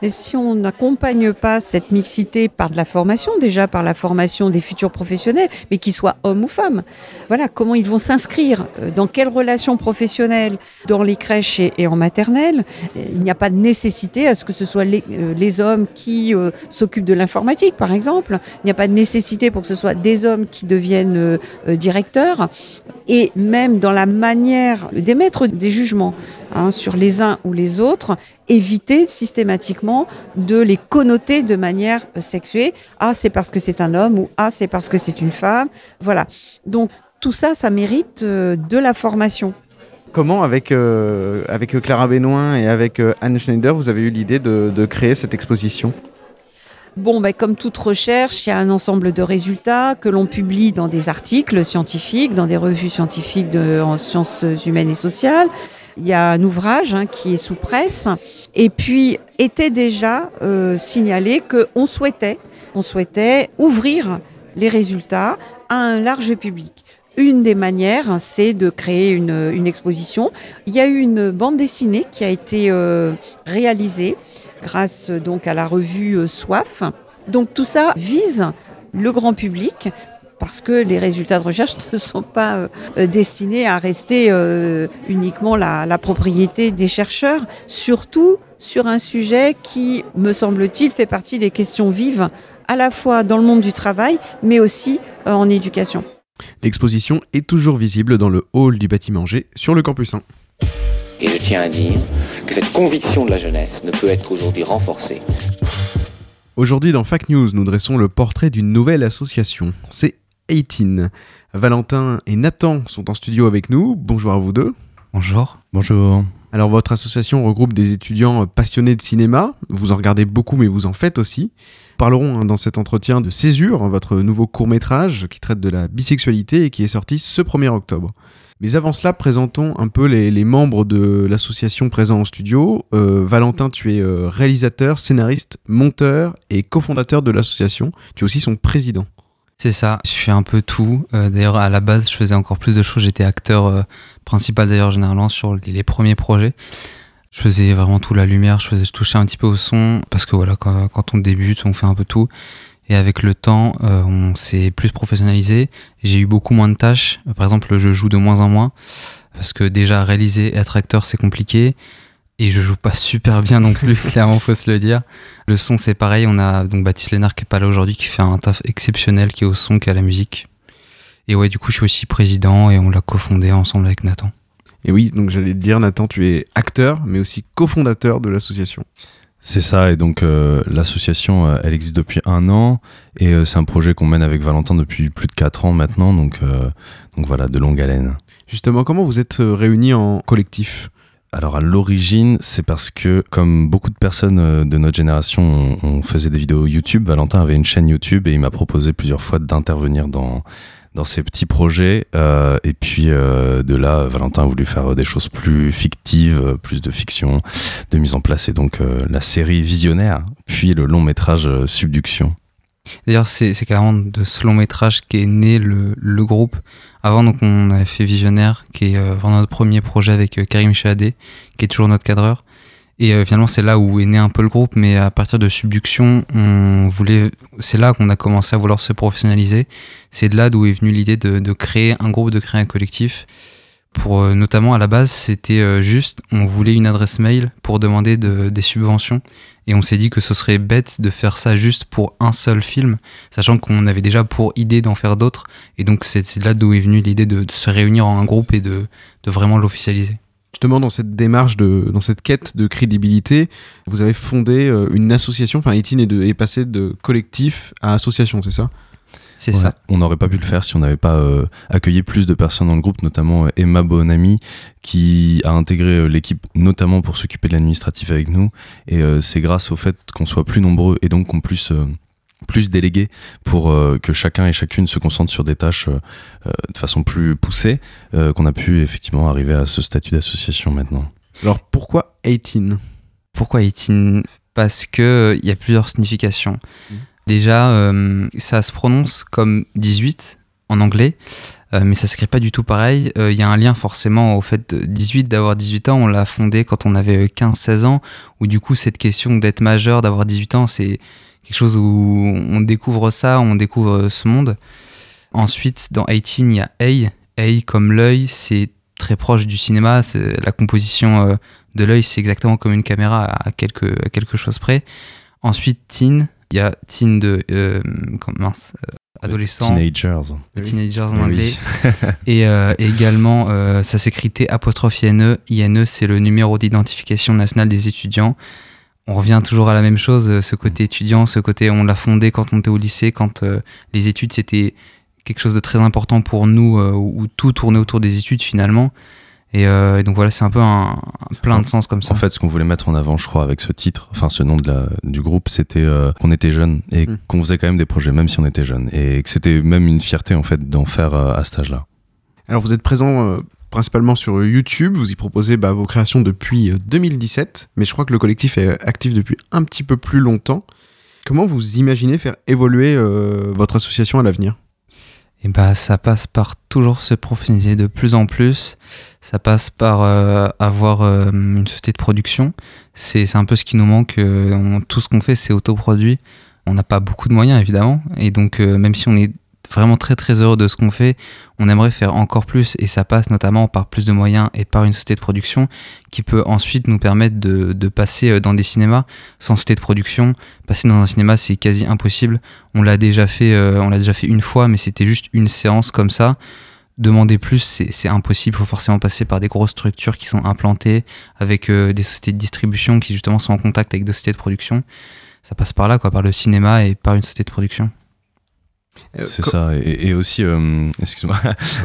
Mais si on n'accompagne pas cette mixité par de la formation, déjà par la formation des futurs professionnels, mais qu'ils soient hommes ou femmes, voilà, comment ils vont s'inscrire, euh, dans quelles relations professionnelles, dans les crèches et, en maternelle. Il n'y a pas de nécessité à ce que ce soit les, euh, hommes qui euh, s'occupent de l'informatique, par exemple. Il n'y a pas de nécessité pour que ce soit des hommes qui deviennent euh, euh, directeurs. Et même dans la manière d'émettre des jugements hein, sur les uns ou les autres, éviter systématiquement de les connoter de manière euh, sexuée. Ah, c'est parce que c'est un homme ou ah, c'est parce que c'est une femme. Voilà. Donc tout ça, ça mérite euh, de la formation. Comment, avec, euh, avec Clara Benoît et avec euh, Anne Schneider, vous avez eu l'idée de, de créer cette exposition? Bon, ben, comme toute recherche, il y a un ensemble de résultats que l'on publie dans des articles scientifiques, dans des revues scientifiques de, en sciences humaines et sociales. Il y a un ouvrage hein, qui est sous presse. Et puis, était déjà euh, signalé qu'on souhaitait, on souhaitait ouvrir les résultats à un large public. Une des manières, c'est de créer une, une, exposition. Il y a eu une bande dessinée qui a été euh, réalisée grâce donc à la revue euh, Soif. Donc tout ça vise le grand public parce que les résultats de recherche ne sont pas euh, destinés à rester euh, uniquement la, la, propriété des chercheurs, surtout sur un sujet qui, me semble-t-il, fait partie des questions vives à la fois dans le monde du travail, mais aussi euh, en éducation. L'exposition est toujours visible dans le hall du bâtiment G sur le campus 1. Et je tiens à dire que cette conviction de la jeunesse ne peut être aujourd'hui renforcée. Aujourd'hui dans Fact News, nous dressons le portrait d'une nouvelle association. C'est 18. Valentin et Nathan sont en studio avec nous. Bonjour à vous deux. Bonjour. Bonjour. Alors votre association regroupe des étudiants passionnés de cinéma. Vous en regardez beaucoup mais vous en faites aussi. Parlerons hein, dans cet entretien de Césure, votre nouveau court-métrage qui traite de la bisexualité et qui est sorti ce 1er octobre. Mais avant cela, présentons un peu les, les membres de l'association présents en studio. Euh, Valentin, tu es euh, réalisateur, scénariste, monteur et cofondateur de l'association. Tu es aussi son président. C'est ça, je fais un peu tout. Euh, d'ailleurs, à la base, je faisais encore plus de choses. J'étais acteur euh, principal, d'ailleurs, généralement, sur les, premiers projets. Je faisais vraiment tout, la lumière, je, faisais, je touchais un petit peu au son, parce que voilà, quand, quand on débute, on fait un peu tout. Et avec le temps, euh, on s'est plus professionnalisé. J'ai eu beaucoup moins de tâches. Par exemple, je joue de moins en moins parce que déjà réaliser, être acteur, c'est compliqué. Et je joue pas super bien non plus, clairement, faut se le dire. Le son, c'est pareil. On a donc Baptiste Lénard qui est pas là aujourd'hui, qui fait un taf exceptionnel, qui est au son, qui est à la musique. Et ouais, du coup, je suis aussi président et on l'a cofondé ensemble avec Nathan. Et oui, donc j'allais te dire, Nathan, tu es acteur, mais aussi cofondateur de l'association. C'est ça, et donc euh, l'association, euh, elle existe depuis un an, et euh, c'est un projet qu'on mène avec Valentin depuis plus de quatre ans maintenant, donc, euh, donc voilà, de longue haleine. Justement, comment vous êtes réunis en collectif? Alors à l'origine, c'est parce que comme beaucoup de personnes euh, de notre génération, on, faisait des vidéos YouTube, Valentin avait une chaîne YouTube et il m'a proposé plusieurs fois d'intervenir dans dans ces petits projets. Euh, et puis euh, de là Valentin a voulu faire des choses plus fictives plus de fiction de mise en place. Et donc la série Visionnaire puis le long métrage Subduction D'ailleurs, c'est carrément de ce long métrage qu'est né le, le groupe. Avant, donc, on avait fait Visionnaire, qui est euh, vraiment notre premier projet avec euh, Karim Chahadé, qui est toujours notre cadreur. Et euh, finalement, c'est là où est né un peu le groupe, mais à partir de Subduction, on voulait, c'est là qu'on a commencé à vouloir se professionnaliser. C'est de là d'où est venue l'idée de, créer un groupe, de créer un collectif. Pour notamment à la base, c'était juste, on voulait une adresse mail pour demander de- des subventions. Et on s'est dit que ce serait bête de faire ça juste pour un seul film, sachant qu'on avait déjà pour idée d'en faire d'autres. Et donc c'est là d'où est venue l'idée de, se réunir en un groupe et de, vraiment l'officialiser. Justement, dans cette démarche, dans cette quête de crédibilité, vous avez fondé euh, une association, enfin, Etine est, est passé de collectif à association, c'est ça? C'est Ouais. ça. On n'aurait pas pu le faire si on n'avait pas euh, accueilli plus de personnes dans le groupe, notamment euh, Emma Bonami, qui a intégré euh, l'équipe notamment pour s'occuper de l'administratif avec nous. Et euh, c'est grâce au fait qu'on soit plus nombreux et donc qu'on puisse euh, plus déléguer pour euh, que chacun et chacune se concentre sur des tâches de façon plus poussée, euh, qu'on a pu effectivement arriver à ce statut d'association maintenant. Alors pourquoi 18 Pourquoi 18 Parce que il y a plusieurs significations. Déjà, euh, ça se prononce comme 18 en anglais, euh, mais ça s'écrit pas du tout pareil. Euh, Il y a un lien forcément au fait de 18, d'avoir 18 ans. On l'a fondé quand on avait 15-16 ans, où du coup, cette question d'être majeur, d'avoir 18 ans, c'est quelque chose où on découvre ça, on découvre ce monde. Ensuite, dans 18, il y a A. A comme l'œil, c'est très proche du cinéma. La composition euh, de l'œil, c'est exactement comme une caméra à quelque, à quelque chose près. Ensuite, teen, il y a teen de euh, mince, euh, adolescent. Teenagers. Teenagers en Oui. anglais. et euh, également, euh, ça s'écrit T apostrophe INE. INE, c'est le numéro d'identification nationale des étudiants. On revient toujours à la même chose, ce côté étudiant, ce côté on l'a fondé quand on était au lycée, quand euh, les études c'était quelque chose de très important pour nous, euh, où tout tournait autour des études finalement. Et, euh, et donc voilà, c'est un peu un, un plein de sens comme ça. En fait, ce qu'on voulait mettre en avant, je crois, avec ce titre, enfin ce nom de la, du groupe, c'était euh, qu'on était jeunes et Mm. qu'on faisait quand même des projets, même si on était jeunes, et que c'était même une fierté en fait d'en faire euh, à cet âge-là. Alors vous êtes présent euh, principalement sur YouTube, vous y proposez bah, vos créations depuis euh, 2017, mais je crois que le collectif est actif depuis un petit peu plus longtemps. Comment vous imaginez faire évoluer euh, votre association à l'avenir? Et bah, ça passe par toujours se professionnaliser de plus en plus. Ça passe par euh, avoir euh, une société de production. C'est un peu ce qui nous manque. euh, tout ce qu'on fait, c'est autoproduit. On n'a pas beaucoup de moyens, évidemment. Et donc, euh, même si on est vraiment très très heureux de ce qu'on fait, on aimerait faire encore plus. Et ça passe notamment par plus de moyens et par une société de production qui peut ensuite nous permettre de, de passer euh, dans des cinémas sans société de production. Passer dans un cinéma, c'est quasi impossible. On l'a déjà fait, euh, on l'a déjà fait une fois, mais c'était juste une séance comme ça. Demander plus, c'est impossible. Il faut forcément passer par des grosses structures qui sont implantées avec euh, des sociétés de distribution qui justement sont en contact avec des sociétés de production. Ça passe par là, quoi, par le cinéma et par une société de production. Euh, C'est co- ça. Et, et aussi, euh, excuse-moi,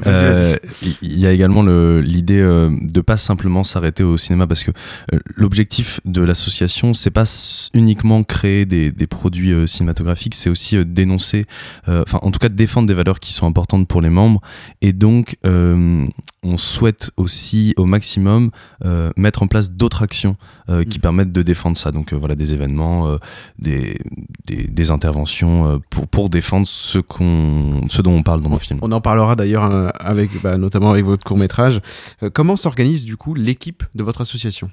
euh, il y a également le- l'idée euh, de pas simplement s'arrêter au cinéma parce que l'objectif de l'association, c'est pas uniquement créer des, des produits cinématographiques, c'est aussi dénoncer, enfin en tout cas défendre des valeurs qui sont importantes pour les membres. Et donc, on souhaite aussi au maximum euh, mettre en place d'autres actions euh, qui permettent de défendre ça. Donc euh, voilà, des événements, euh, des, des, des interventions euh, pour, pour défendre ce, qu'on, ce dont on parle dans nos films. On en parlera d'ailleurs euh, avec, bah, notamment avec votre court métrage. comment s'organise du coup l'équipe de votre association?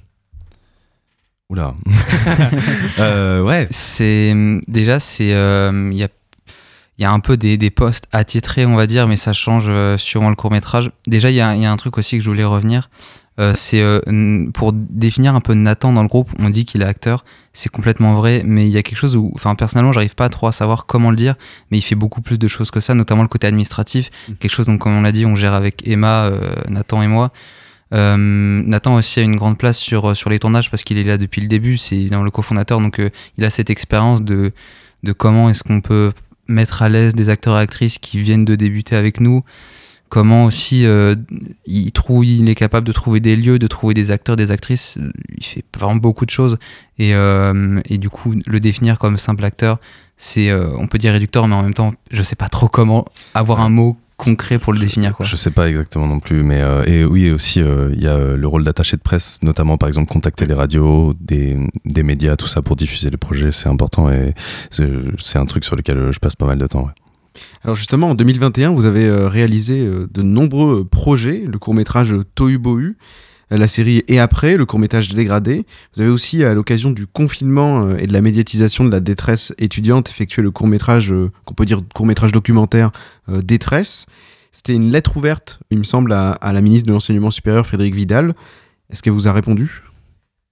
Oula. Euh, ouais. C'est déjà c'est euh, il y a il y a un peu des, des postes attitrés, on va dire, mais ça change euh, suivant le court métrage. Déjà, il y a, il y a un truc aussi que je voulais revenir. Euh, c'est euh, pour définir un peu Nathan dans le groupe, on dit qu'il est acteur, c'est complètement vrai, mais il y a quelque chose où, enfin personnellement, j'arrive pas trop à savoir comment le dire, mais il fait beaucoup plus de choses que ça, notamment le côté administratif, quelque chose donc comme on l'a dit, on gère avec Emma, euh, Nathan et moi. Nathan aussi a une grande place sur, sur les tournages parce qu'il est là depuis le début, c'est dans le cofondateur, donc il a cette expérience de, de comment est-ce qu'on peut mettre à l'aise des acteurs et actrices qui viennent de débuter avec nous, comment aussi euh, il, trouve, il est capable de trouver des lieux, de trouver des acteurs, des actrices, il fait vraiment beaucoup de choses, et, euh, et du coup le définir comme simple acteur, c'est, euh, on peut dire réducteur, mais en même temps, je sais pas trop comment avoir un mot concret pour le définir. Quoi. Je sais pas exactement non plus, mais euh, et oui et aussi euh, il y a euh, le rôle d'attaché de presse, notamment par exemple contacter des radios, des, des médias, tout ça pour diffuser les projets, c'est important et c'est un truc sur lequel je passe pas mal de temps. ouais. Alors justement, en 2021, vous avez réalisé de nombreux projets, le court-métrage Tohu Bohu, la série Et après, le court-métrage Dégradé. Vous avez aussi, à l'occasion du confinement euh, et de la médiatisation de la détresse étudiante, effectué le court-métrage, euh, qu'on peut dire court-métrage documentaire euh, Détresse. C'était une lettre ouverte, il me semble, à, à la ministre de l'Enseignement supérieur, Frédéric Vidal. Est-ce qu'elle vous a répondu?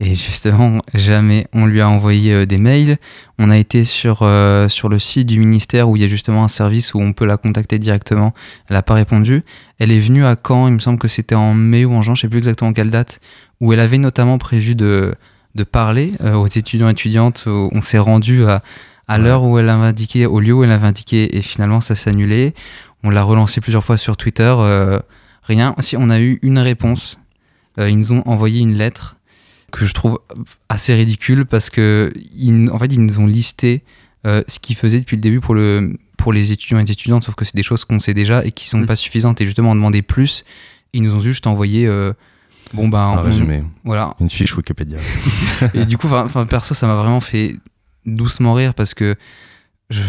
Et justement, jamais on lui a envoyé euh, des mails. On a été sur, euh, sur le site du ministère où il y a justement un service où on peut la contacter directement. Elle n'a pas répondu. Elle est venue à Caen, il me semble que c'était en mai ou en juin, je sais plus exactement quelle date, où elle avait notamment prévu de, de parler euh, aux étudiants et étudiantes. On s'est rendu à, à l'heure où elle avait indiqué, au lieu où elle avait indiqué, et finalement ça s'est annulé. On l'a relancé plusieurs fois sur Twitter. euh, rien. Si on a eu une réponse, ils nous ont envoyé une lettre que je trouve assez ridicule parce que ils, en fait ils nous ont listé euh, ce qu'ils faisaient depuis le début pour le pour les étudiants et les étudiantes sauf que c'est des choses qu'on sait déjà et qui sont pas suffisantes et justement on demandait plus ils nous ont juste envoyé euh, bon ben Un on- résumé. voilà Une fiche Wikipédia. et du coup enfin perso ça m'a vraiment fait doucement rire parce que je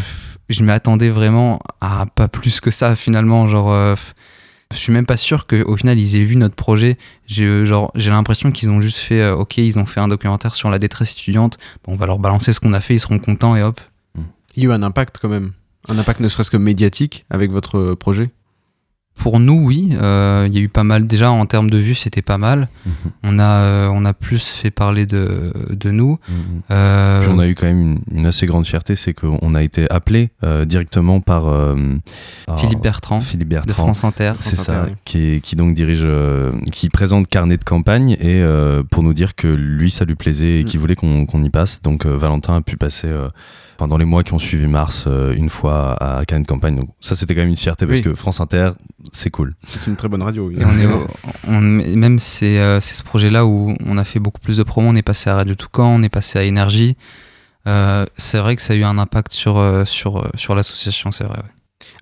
je m'y attendais vraiment à pas plus que ça finalement genre euh, je suis même pas sûr qu'au final ils aient vu notre projet. J'ai j'ai l'impression qu'ils ont juste fait euh, ok ils ont fait un documentaire sur la détresse étudiante. Bon, on va leur balancer ce qu'on a fait, ils seront contents et hop. Il y a eu un impact quand même. Un impact ne serait-ce que médiatique avec votre euh, projet Pour nous oui, euh, il y a eu pas mal déjà en termes de vues c'était pas mal. On a euh, on a plus fait parler de de nous. Euh, Puis on a eu quand même une, une assez grande fierté, c'est qu'on a été appelé directement par, par Philippe Bertrand, Philippe de France Inter. C'est ça, oui. qui, qui donc dirige, qui présente carnet de campagne et pour nous dire que lui ça lui plaisait et qu'il voulait qu'on y passe. Donc Valentin a pu passer euh, pendant les mois qui ont suivi mars euh, une fois à carnet de campagne. Donc ça c'était quand même une fierté parce Oui. que France Inter c'est cool. C'est une très bonne radio. oui. Et on est au- on- même c'est euh, c'est ce projet-là où on a fait beaucoup plus de promos. On est passé à Radio Toucan, on est passé à Énergie. Euh, c'est vrai que ça a eu un impact sur, sur, sur l'association, c'est vrai. ouais.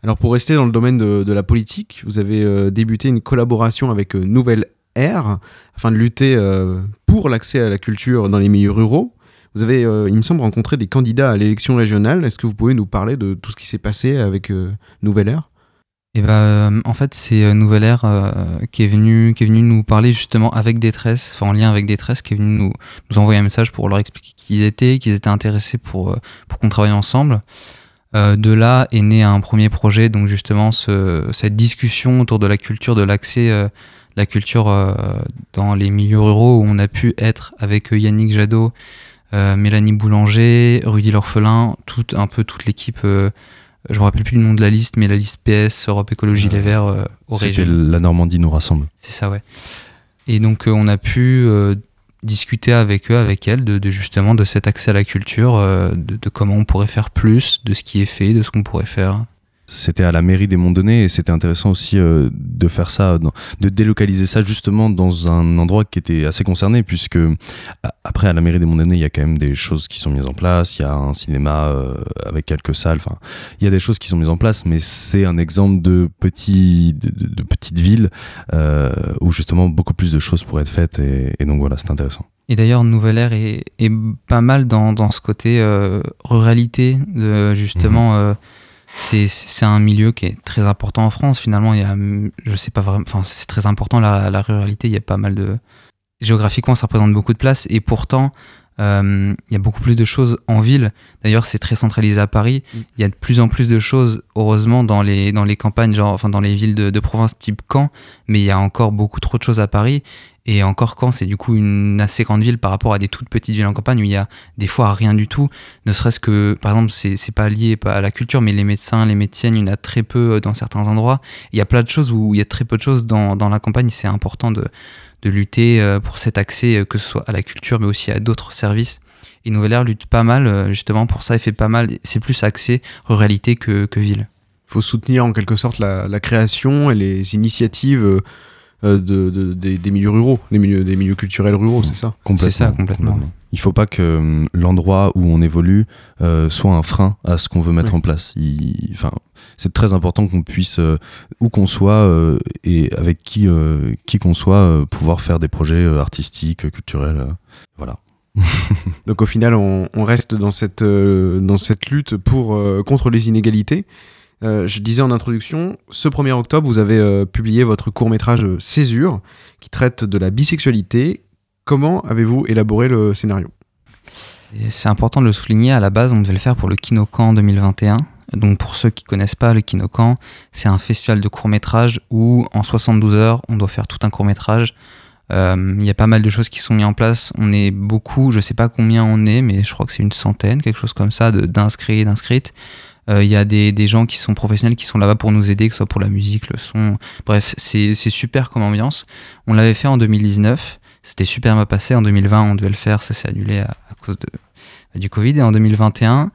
Alors pour rester dans le domaine de, de la politique, vous avez euh, débuté une collaboration avec euh, Nouvelle Air afin de lutter euh, pour l'accès à la culture dans les milieux ruraux. Vous avez, euh, il me semble, rencontré des candidats à l'élection régionale. Est-ce que vous pouvez nous parler de tout ce qui s'est passé avec euh, Nouvelle Air Et bah, euh, en fait, c'est Nouvelle Air qui, est venu, qui est venu nous parler justement avec Détresse, en lien avec Détresse, qui est venu nous, envoyer un message pour leur expliquer qui étaient, qu'ils étaient intéressés pour, pour qu'on travaille ensemble. De là est né un premier projet, donc justement ce- cette discussion autour de la culture, de l'accès, euh, la culture dans les milieux ruraux où on a pu être avec Yannick Jadot, Mélanie Boulanger, Rudy L'Orphelin, tout, un peu toute l'équipe. euh, je me rappelle plus le nom de la liste, mais la liste PS, Europe Écologie Les Verts, euh, C'était la Normandie nous rassemble. C'est ça, ouais. Et donc, euh, on a pu euh, discuter avec eux, avec elles, de, de justement de cet accès à la culture, euh, de, de comment on pourrait faire plus, de ce qui est fait, de ce qu'on pourrait faire. C'était à la mairie des Monts-Donnais et c'était intéressant aussi euh, de faire ça, de délocaliser ça justement dans un endroit qui était assez concerné puisque après à la mairie des Monts-Donnais il y a quand même des choses qui sont mises en place, il y a un cinéma euh, avec quelques salles, enfin il y a des choses qui sont mises en place mais c'est un exemple de petit de, de- de petite ville euh, où justement beaucoup plus de choses pourraient être faites et, et donc voilà c'est intéressant. Et d'ailleurs, Nouvelle Air est, est pas mal dans, dans ce côté ruralité, de, justement. euh, c'est un milieu qui est très important en France. Finalement, il y a, je sais pas vraiment, enfin, c'est très important la, la ruralité. Il y a pas mal de géographiquement, ça représente beaucoup de place. Et pourtant, il y a beaucoup plus de choses en ville. D'ailleurs, c'est très centralisé à Paris. Mm. Il y a de plus en plus de choses, heureusement, dans les, dans les campagnes, genre, enfin, dans les villes de, de province type Caen. Mais il y a encore beaucoup trop de choses à Paris. Et encore Caen, c'est du coup une assez grande ville par rapport à des toutes petites villes en campagne où il y a des fois rien du tout. Ne serait-ce que, par exemple, c'est pas lié pas à la culture, mais les médecins, les médecines, il y en a très peu euh, dans certains endroits. Il y a plein de choses où il y a très peu de choses dans, dans la campagne. C'est important de, de lutter euh, pour cet accès, euh, que ce soit à la culture, mais aussi à d'autres services. Et Nouvelle Air lutte pas mal, euh, justement, pour ça, il fait pas mal. C'est plus axé ruralité que, que ville. faut soutenir en quelque sorte la, la création et les initiatives de, de- des, des milieux ruraux, des milieux, des milieux culturels ruraux, c'est ça? Complètement, C'est ça, complètement. Il faut pas que hum, l'endroit où on évolue euh, soit un frein à ce qu'on veut mettre Ouais. en place. Il- Enfin, c'est très important qu'on puisse, euh, où qu'on soit euh, et avec qui, euh, qui qu'on soit, pouvoir faire des projets artistiques, culturels. voilà. Donc au final, on, on reste dans cette, dans cette lutte pour, contre les inégalités. Euh, je disais en introduction, ce 1er octobre, vous avez euh, publié votre court-métrage euh, Césure, qui traite de la bisexualité. Comment avez-vous élaboré le scénario? C'est important de le souligner, à la base, on devait le faire pour le Kinocan 2021. Donc pour ceux qui connaissent pas le Kinocan, c'est un festival de courts-métrages où en 72 heures, on doit faire tout un court-métrage. Euh, Il y a pas mal de choses qui sont mises en place. On est beaucoup, je sais pas combien on est, mais je crois que c'est une centaine, quelque chose comme ça, d'inscrits et d'inscrites. Euh, Il y a des, des gens qui sont professionnels qui sont là-bas pour nous aider, que ce soit pour la musique, le son. Bref, c'est super comme ambiance. On l'avait fait en 2019. C'était super mal passé. En 2020, on devait le faire. Ça s'est annulé à, à cause de, bah, du Covid. Et en 2021,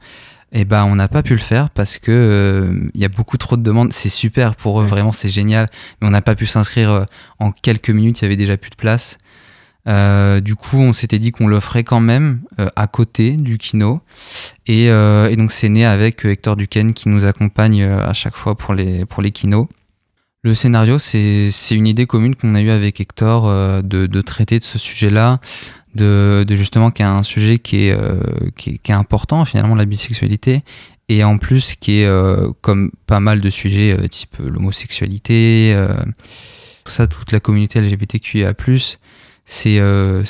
eh ben, on n'a pas pu le faire parce que euh, il y a beaucoup trop de demandes. C'est super pour eux, vraiment, c'est génial. Mais on n'a pas pu s'inscrire euh, en quelques minutes. Il y avait déjà plus de place. Euh, du coup, on s'était dit qu'on le ferait quand même euh, à côté du kino. Et, euh, et donc, c'est né avec euh, Hector Duquesne qui nous accompagne euh, à chaque fois pour les, pour les kinos. Le scénario, c'est une idée commune qu'on a eue avec Hector euh, de, traiter de ce sujet-là, de, de justement qu'il y a un sujet qui est, euh, qui est, qui est important, finalement, la bisexualité, et en plus qui est, euh, comme pas mal de sujets, euh, type euh, l'homosexualité, euh, tout ça, toute la communauté LGBTQIA+, c'est euh,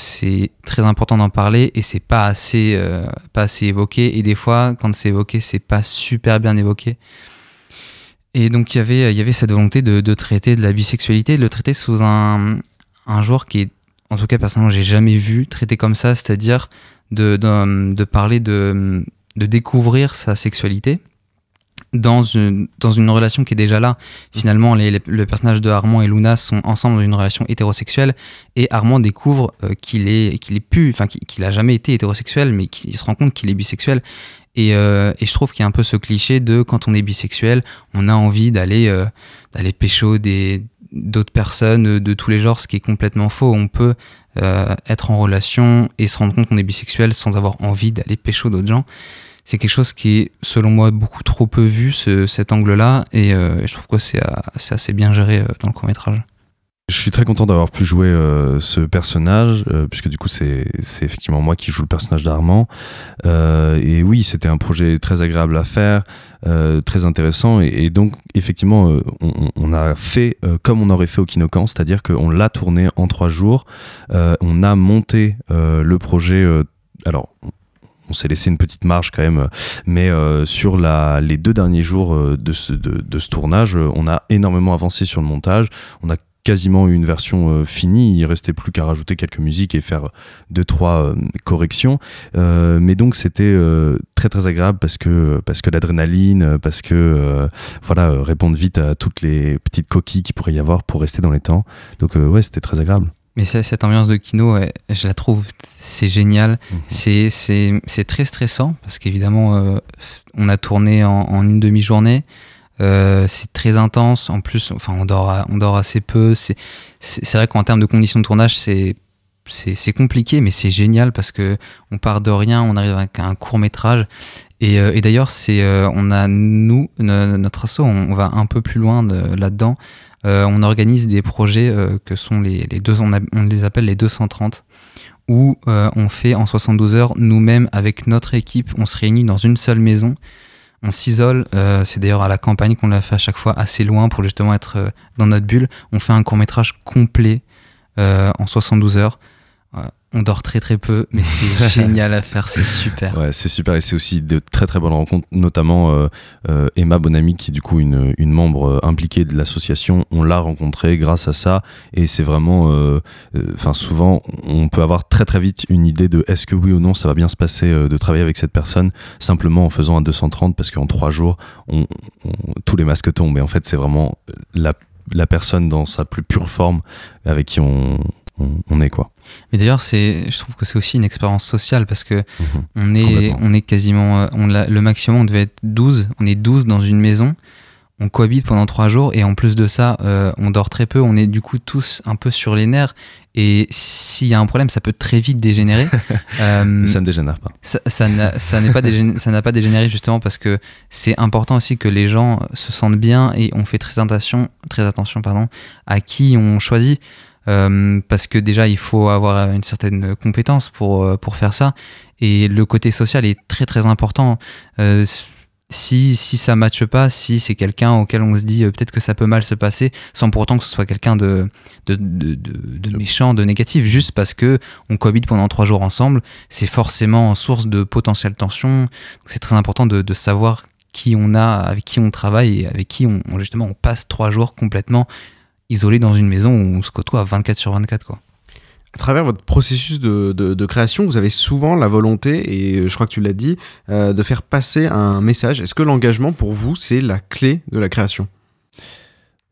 très important d'en parler et c'est euh, pas assez évoqué. Et des fois quand c'est évoqué c'est pas super bien évoqué et donc il y avait cette volonté de, traiter de la bisexualité de le traiter sous un un genre qui est en tout cas personnellement j'ai jamais vu traité comme ça c'est-à-dire de, de parler de de découvrir sa sexualité dans une, dans une relation qui est déjà là. Finalement, les, le personnage de Armand et Luna sont ensemble dans une relation hétérosexuelle et Armand découvre euh, qu'il est, qu'il est plus, enfin qu'il jamais été hétérosexuel, mais qu'il se rend compte qu'il est bisexuel. Et, euh, et je trouve qu'il y a un peu ce cliché de quand on est bisexuel, on a envie d'aller euh, d'aller pécho des d'autres personnes euh, de tous les genres, ce qui est complètement faux. On peut euh, être en relation et se rendre compte qu'on est bisexuel sans avoir envie d'aller pécho d'autres gens c'est quelque chose qui est, selon moi, beaucoup trop peu vu, ce- cet angle-là, et euh, je trouve que c'est euh, assez bien géré dans le court-métrage. Je suis très content d'avoir pu jouer euh, ce personnage, euh, puisque du coup c'est effectivement moi qui joue le personnage d'Armand. Euh, et oui, c'était un projet très agréable à faire, très intéressant. Et, donc effectivement, on, a fait comme on aurait fait au Kinocan, c'est-à-dire qu'on l'a tourné en trois jours. On a monté le projet. alors on s'est laissé une petite marge quand même, mais sur la, les deux derniers jours de, ce, de, ce tournage, on a énormément avancé sur le montage. On a quasiment une version euh, finie. Il restait plus qu'à rajouter quelques musiques et faire deux trois euh, corrections. Euh, mais donc c'était très très agréable parce que parce que l'adrénaline, parce que voilà répondre vite à toutes les petites coquilles qu'il pourrait y avoir pour rester dans les temps. Donc ouais, c'était très agréable. Mais cette ambiance de kino, je la trouve, c'est génial. C'est- C'est c'est très stressant parce qu'évidemment, euh, on a tourné en, en une demi-journée. Euh, c'est très intense. En plus, enfin, on dort, à- assez peu. C'est vrai qu'en termes de conditions de tournage, c'est compliqué, mais c'est génial parce que on part de rien, on arrive avec un court métrage. Et, euh, d'ailleurs, euh, on a nous, no- notre asso, on, va un peu plus loin de- là-dedans. On organise des projets que sont les, les deux, on, on les appelle les 230, où on fait en 72 heures nous-mêmes avec notre équipe, on se réunit dans une seule maison, on s'isole. euh, c'est d'ailleurs à la campagne qu'on l'a fait à chaque fois assez loin pour justement être euh, dans notre bulle. On fait un court métrage complet euh, en 72 heures on dort très très peu, mais c'est génial à faire, c'est super. Ouais, c'est super et c'est aussi de très très bonnes rencontres, notamment euh, euh, Emma Bonami qui est du coup une, une membre euh, impliquée de l'association. On l'a rencontrée grâce à ça et c'est vraiment, enfin souvent on peut avoir très très vite une idée de est-ce que oui ou non ça va bien se passer de travailler avec cette personne simplement en faisant un 230 parce qu'en trois jours on, tous les masques tombent et en fait c'est vraiment la, la personne dans sa plus pure forme avec qui on on, est quoi. Mais d'ailleurs, c'est, je trouve que c'est aussi une expérience sociale parce que mhm. on est, on est quasiment, euh, on le maximum on devait être 12, on est 12 dans une maison, on cohabite pendant 3 jours et en plus de ça, euh, on dort très peu, on est du coup tous un peu sur les nerfs et s'il y a un problème, ça peut très vite dégénérer. euh, ça ne dégénère pas. Ça, ça n'a pas, ça n'a pas dégénéré justement parce que c'est important aussi que les gens se sentent bien et on fait très attention, très attention pardon, à qui on choisit. Euh, parce que déjà il faut avoir une certaine compétence pour, euh, pour faire ça et le côté social est très très important euh, si, si ça matche pas, si c'est quelqu'un auquel on se dit peut-être que ça peut mal se passer, sans pour autant que ce soit quelqu'un de, de, de, de, méchant, de négatif, juste parce que on cohabite pendant trois jours ensemble, c'est forcément source de potentielle tension. C'est très important de, savoir qui on a, avec qui on travaille et avec qui on, justement on passe trois jours complètement isolé dans une maison où on se côtoie 24 sur 24. Quoi. À travers votre processus de, création, vous avez souvent la volonté, et je crois que tu l'as dit, euh, de faire passer un message. Est-ce que l'engagement, pour vous, c'est la clé de la création?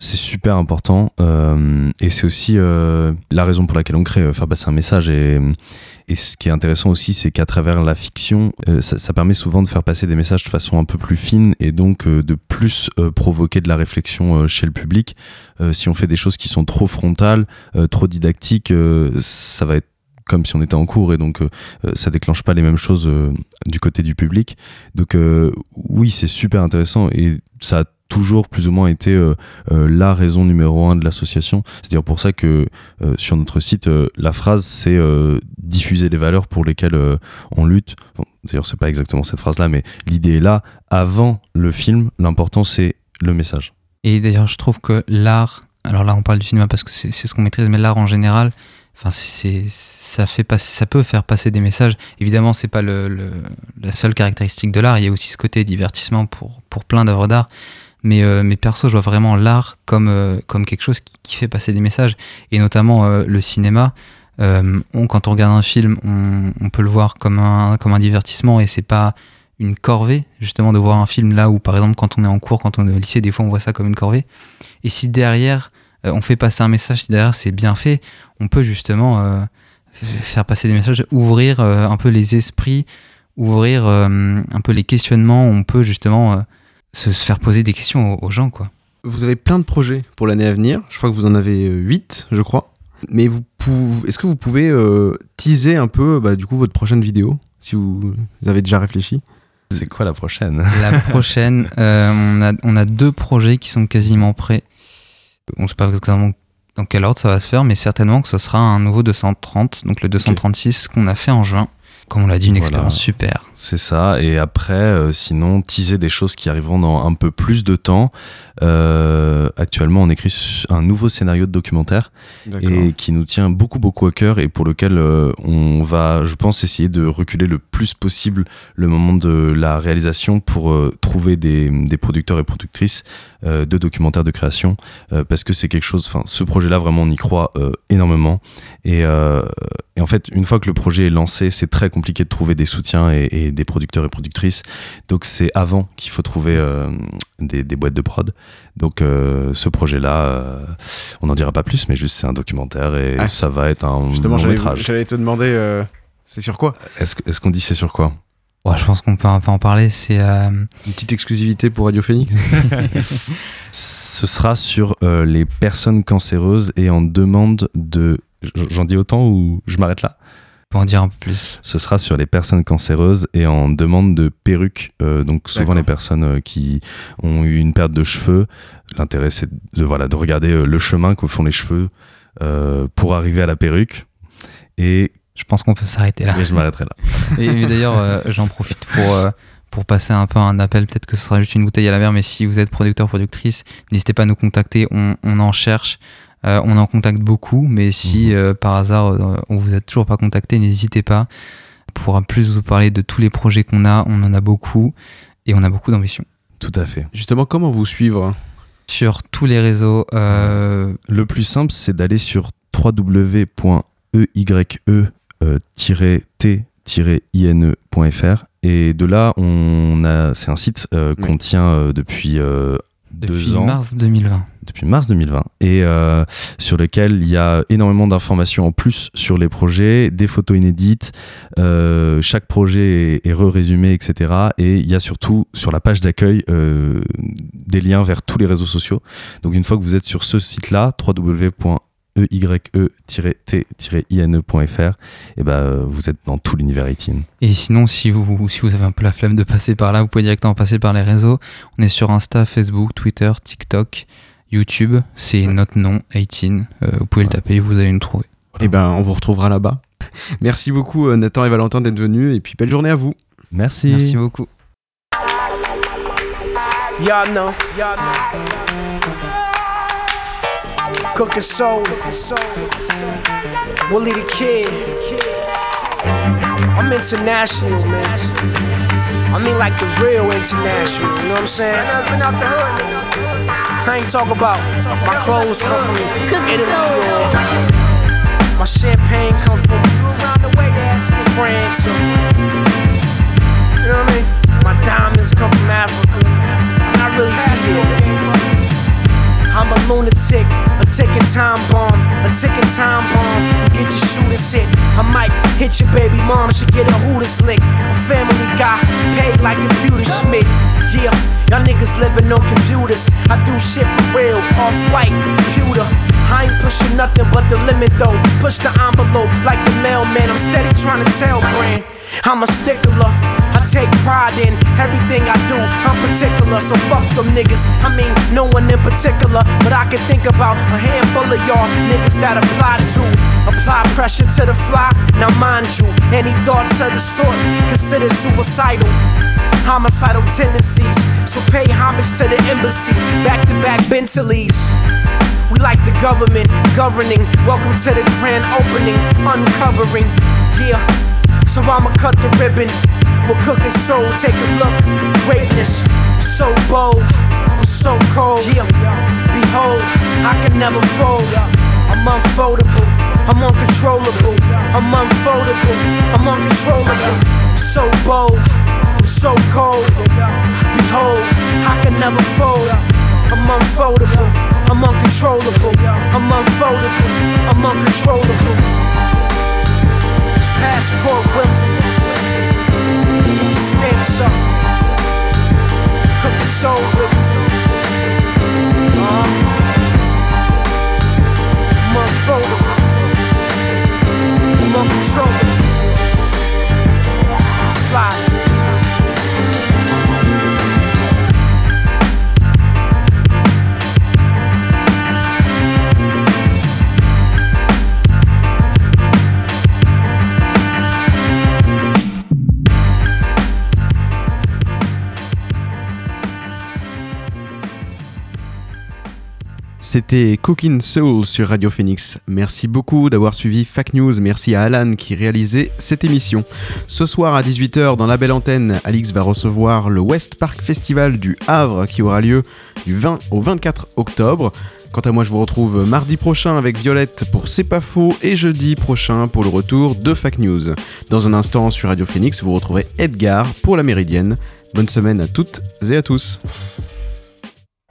C'est super important euh, et c'est aussi euh, la raison pour laquelle on crée, faire passer un message. Et, et ce qui est intéressant aussi, c'est qu'à travers la fiction, euh, ça, permet souvent de faire passer des messages de façon un peu plus fine et donc euh, de plus euh, provoquer de la réflexion chez le public. si on fait des choses qui sont trop frontales, trop didactiques, ça va être comme si on était en cours et donc ça déclenche pas les mêmes choses du côté du public. Donc oui, c'est super intéressant et ça toujours plus ou moins été euh, euh, la raison numéro un de l'association. C'est à dire pour ça que euh, sur notre site, la phrase c'est diffuser les valeurs pour lesquelles on lutte. D'ailleurs, c'est pas exactement cette phrase-là, mais l'idée est là. Avant le film, l'important c'est le message. Et d'ailleurs, je trouve que l'art, alors là on parle du cinéma parce que c'est ce qu'on maîtrise, mais l'art en général, enfin ça fait passer, ça peut faire passer des messages. Évidemment, c'est pas la seule caractéristique de l'art. Il y a aussi ce côté divertissement pour pour plein d'œuvres d'art. Mais, euh, perso, je vois vraiment l'art comme, euh, comme quelque chose qui, fait passer des messages. Et notamment euh, le cinéma. On, quand on regarde un film, on, on, peut le voir comme un, comme un divertissement et c'est pas une corvée, justement, de voir un film là où, par exemple, quand on est en cours, quand on est au lycée, des fois on voit ça comme une corvée. Et si derrière, on fait passer un message, si derrière c'est bien fait, on peut justement faire passer des messages, ouvrir un peu les esprits, ouvrir un peu les questionnements, on peut justement se, faire poser des questions aux, gens, quoi. Vous avez plein de projets pour l'année à venir. Je crois que vous en avez 8, euh, je crois. Mais vous est-ce que vous pouvez euh, teaser un peu bah, du coup votre prochaine vidéo, si vous, avez déjà réfléchi? C'est quoi la prochaine? La prochaine, euh, on, a, on a deux projets qui sont quasiment prêts. On ne sait pas exactement dans quel ordre ça va se faire, mais certainement que ce sera un nouveau 230, donc le 236 qu'on a fait en juin. Comme on l'a dit, une expérience super. C'est ça. Et après, euh, sinon, teaser des choses qui arriveront dans un peu plus de temps. Euh, actuellement, on écrit un nouveau scénario de documentaire et qui nous tient beaucoup, beaucoup à cœur et pour lequel euh, on va, je pense, essayer de reculer le plus possible le moment de la réalisation pour trouver des, des, producteurs et productrices de documentaires de création parce que c'est quelque chose, enfin, ce projet-là, vraiment, on y croit énormément. Et, et, en fait, une fois que le projet est lancé, c'est très compliqué de trouver des soutiens et, des producteurs et productrices. Donc c'est avant qu'il faut trouver euh, des, boîtes de prod. Donc euh, ce projet-là, euh, on n'en dira pas plus, mais juste c'est un documentaire et ah. ça va être un Justement, long métrage. J'allais te demander, c'est sur quoi? Est-ce qu'on dit c'est sur quoi? Ouais, je pense qu'on peut un peu en parler. C'est une petite exclusivité pour Radio Phoenix? Ce sera sur les personnes cancéreuses et en demande de. J'en dis autant ou je m'arrête là? En dire un peu plus Ce sera sur les personnes cancéreuses et en demande de perruques. Euh, donc souvent les personnes euh, qui ont eu une perte de cheveux, l'intérêt c'est de, voilà, de regarder euh, le chemin que font les cheveux pour arriver à la perruque. Et je pense qu'on peut s'arrêter là. Et je m'arrêterai là. et, d'ailleurs, j'en profite pour pour passer un peu un appel, peut-être que ce sera juste une bouteille à la mer, mais si vous êtes producteur, productrice, n'hésitez pas à nous contacter, on, on en cherche. Euh, on en contacte beaucoup, mais si euh, par hasard euh, on vous a toujours pas contacté, n'hésitez pas. On pourra plus vous parler de tous les projets qu'on a. On en a beaucoup et on a beaucoup d'ambition. Tout à fait. Justement, comment vous suivre? Sur tous les réseaux. euh, Le plus simple, c'est d'aller sur www.eye-t-ine.fr et de là, on a, c'est un site euh, qu'on Oui. tient euh, depuis euh, depuis deux ans. mars 2020. depuis mars 2020 et euh, sur lequel il y a énormément d'informations en plus sur les projets, des photos inédites, euh, chaque projet est, est re-résumé, etc. Et il y a surtout sur la page d'accueil euh, des liens vers tous les réseaux sociaux. Donc une fois que vous êtes sur ce site-là, www.eye-t-ine.fr, et ben euh, vous êtes dans tout l'univers 18. Et sinon, si vous, si vous avez un peu la flemme de passer par là, vous pouvez directement passer par les réseaux. On est sur Insta, Facebook, Twitter, TikTok, YouTube. C'est notre nom, 18. Euh, vous pouvez le taper, vous allez nous trouver. Eh ben, on vous retrouvera là-bas. Merci beaucoup euh, Nathan et Valentin d'être venus et puis belle journée à vous. Merci. Merci beaucoup. Y'all know, y'all know. Cooking soul, Willie the Kid. I'm international, man. I mean, like the real international, you know what I'm saying? I never been out the hood, nigga. I ain't talk about my clothes come from Italy or my champagne come from around the way, ass France. You know what I mean? My diamonds come from Africa. Not really. I'm a lunatic, a ticking time bomb, a ticking time bomb. You get your shooters hit. I might hit your baby mom, she get a Hooters lick. A family guy, paid like a computer Schmidt. Yeah, y'all niggas living on computers. I do shit for real, off white, computer. I ain't pushing nothing but the limit though. Push the envelope like the mailman. I'm steady trying to tell brand. I'm a stickler. Take pride in everything I do. I'm particular, so fuck them niggas. I mean, no one in particular, but I can think about a handful of y'all niggas that apply to apply pressure to the fly. Now, mind you, any thoughts of the sort considered suicidal. Homicidal tendencies, so pay homage to the embassy. Back to back Bentleys. We like the government governing. Welcome to the grand opening, uncovering. Yeah, so I'ma cut the ribbon. We're cooking soul, take a look. Greatness, so bold, so cold. Yeah, behold, I can never fold. I'm unfoldable, I'm uncontrollable. I'm unfoldable, I'm uncontrollable. So bold, so cold. Behold, I can never fold. I'm unfoldable, I'm uncontrollable. I'm unfoldable, I'm uncontrollable. It's passport with steps up. Cook the soul with uh, more foldable, more controllable. Fly. C'était Cooking Soul sur Radio Phoenix. Merci beaucoup d'avoir suivi Fact News. Merci à Alan qui réalisait cette émission. Ce soir à 18h dans la belle antenne, Alix va recevoir le West Park Festival du Havre qui aura lieu du 20 au 24 octobre. Quant à moi, je vous retrouve mardi prochain avec Violette pour C'est pas faux et jeudi prochain pour le retour de Fact News. Dans un instant sur Radio Phoenix, vous retrouverez Edgar pour la Méridienne. Bonne semaine à toutes et à tous.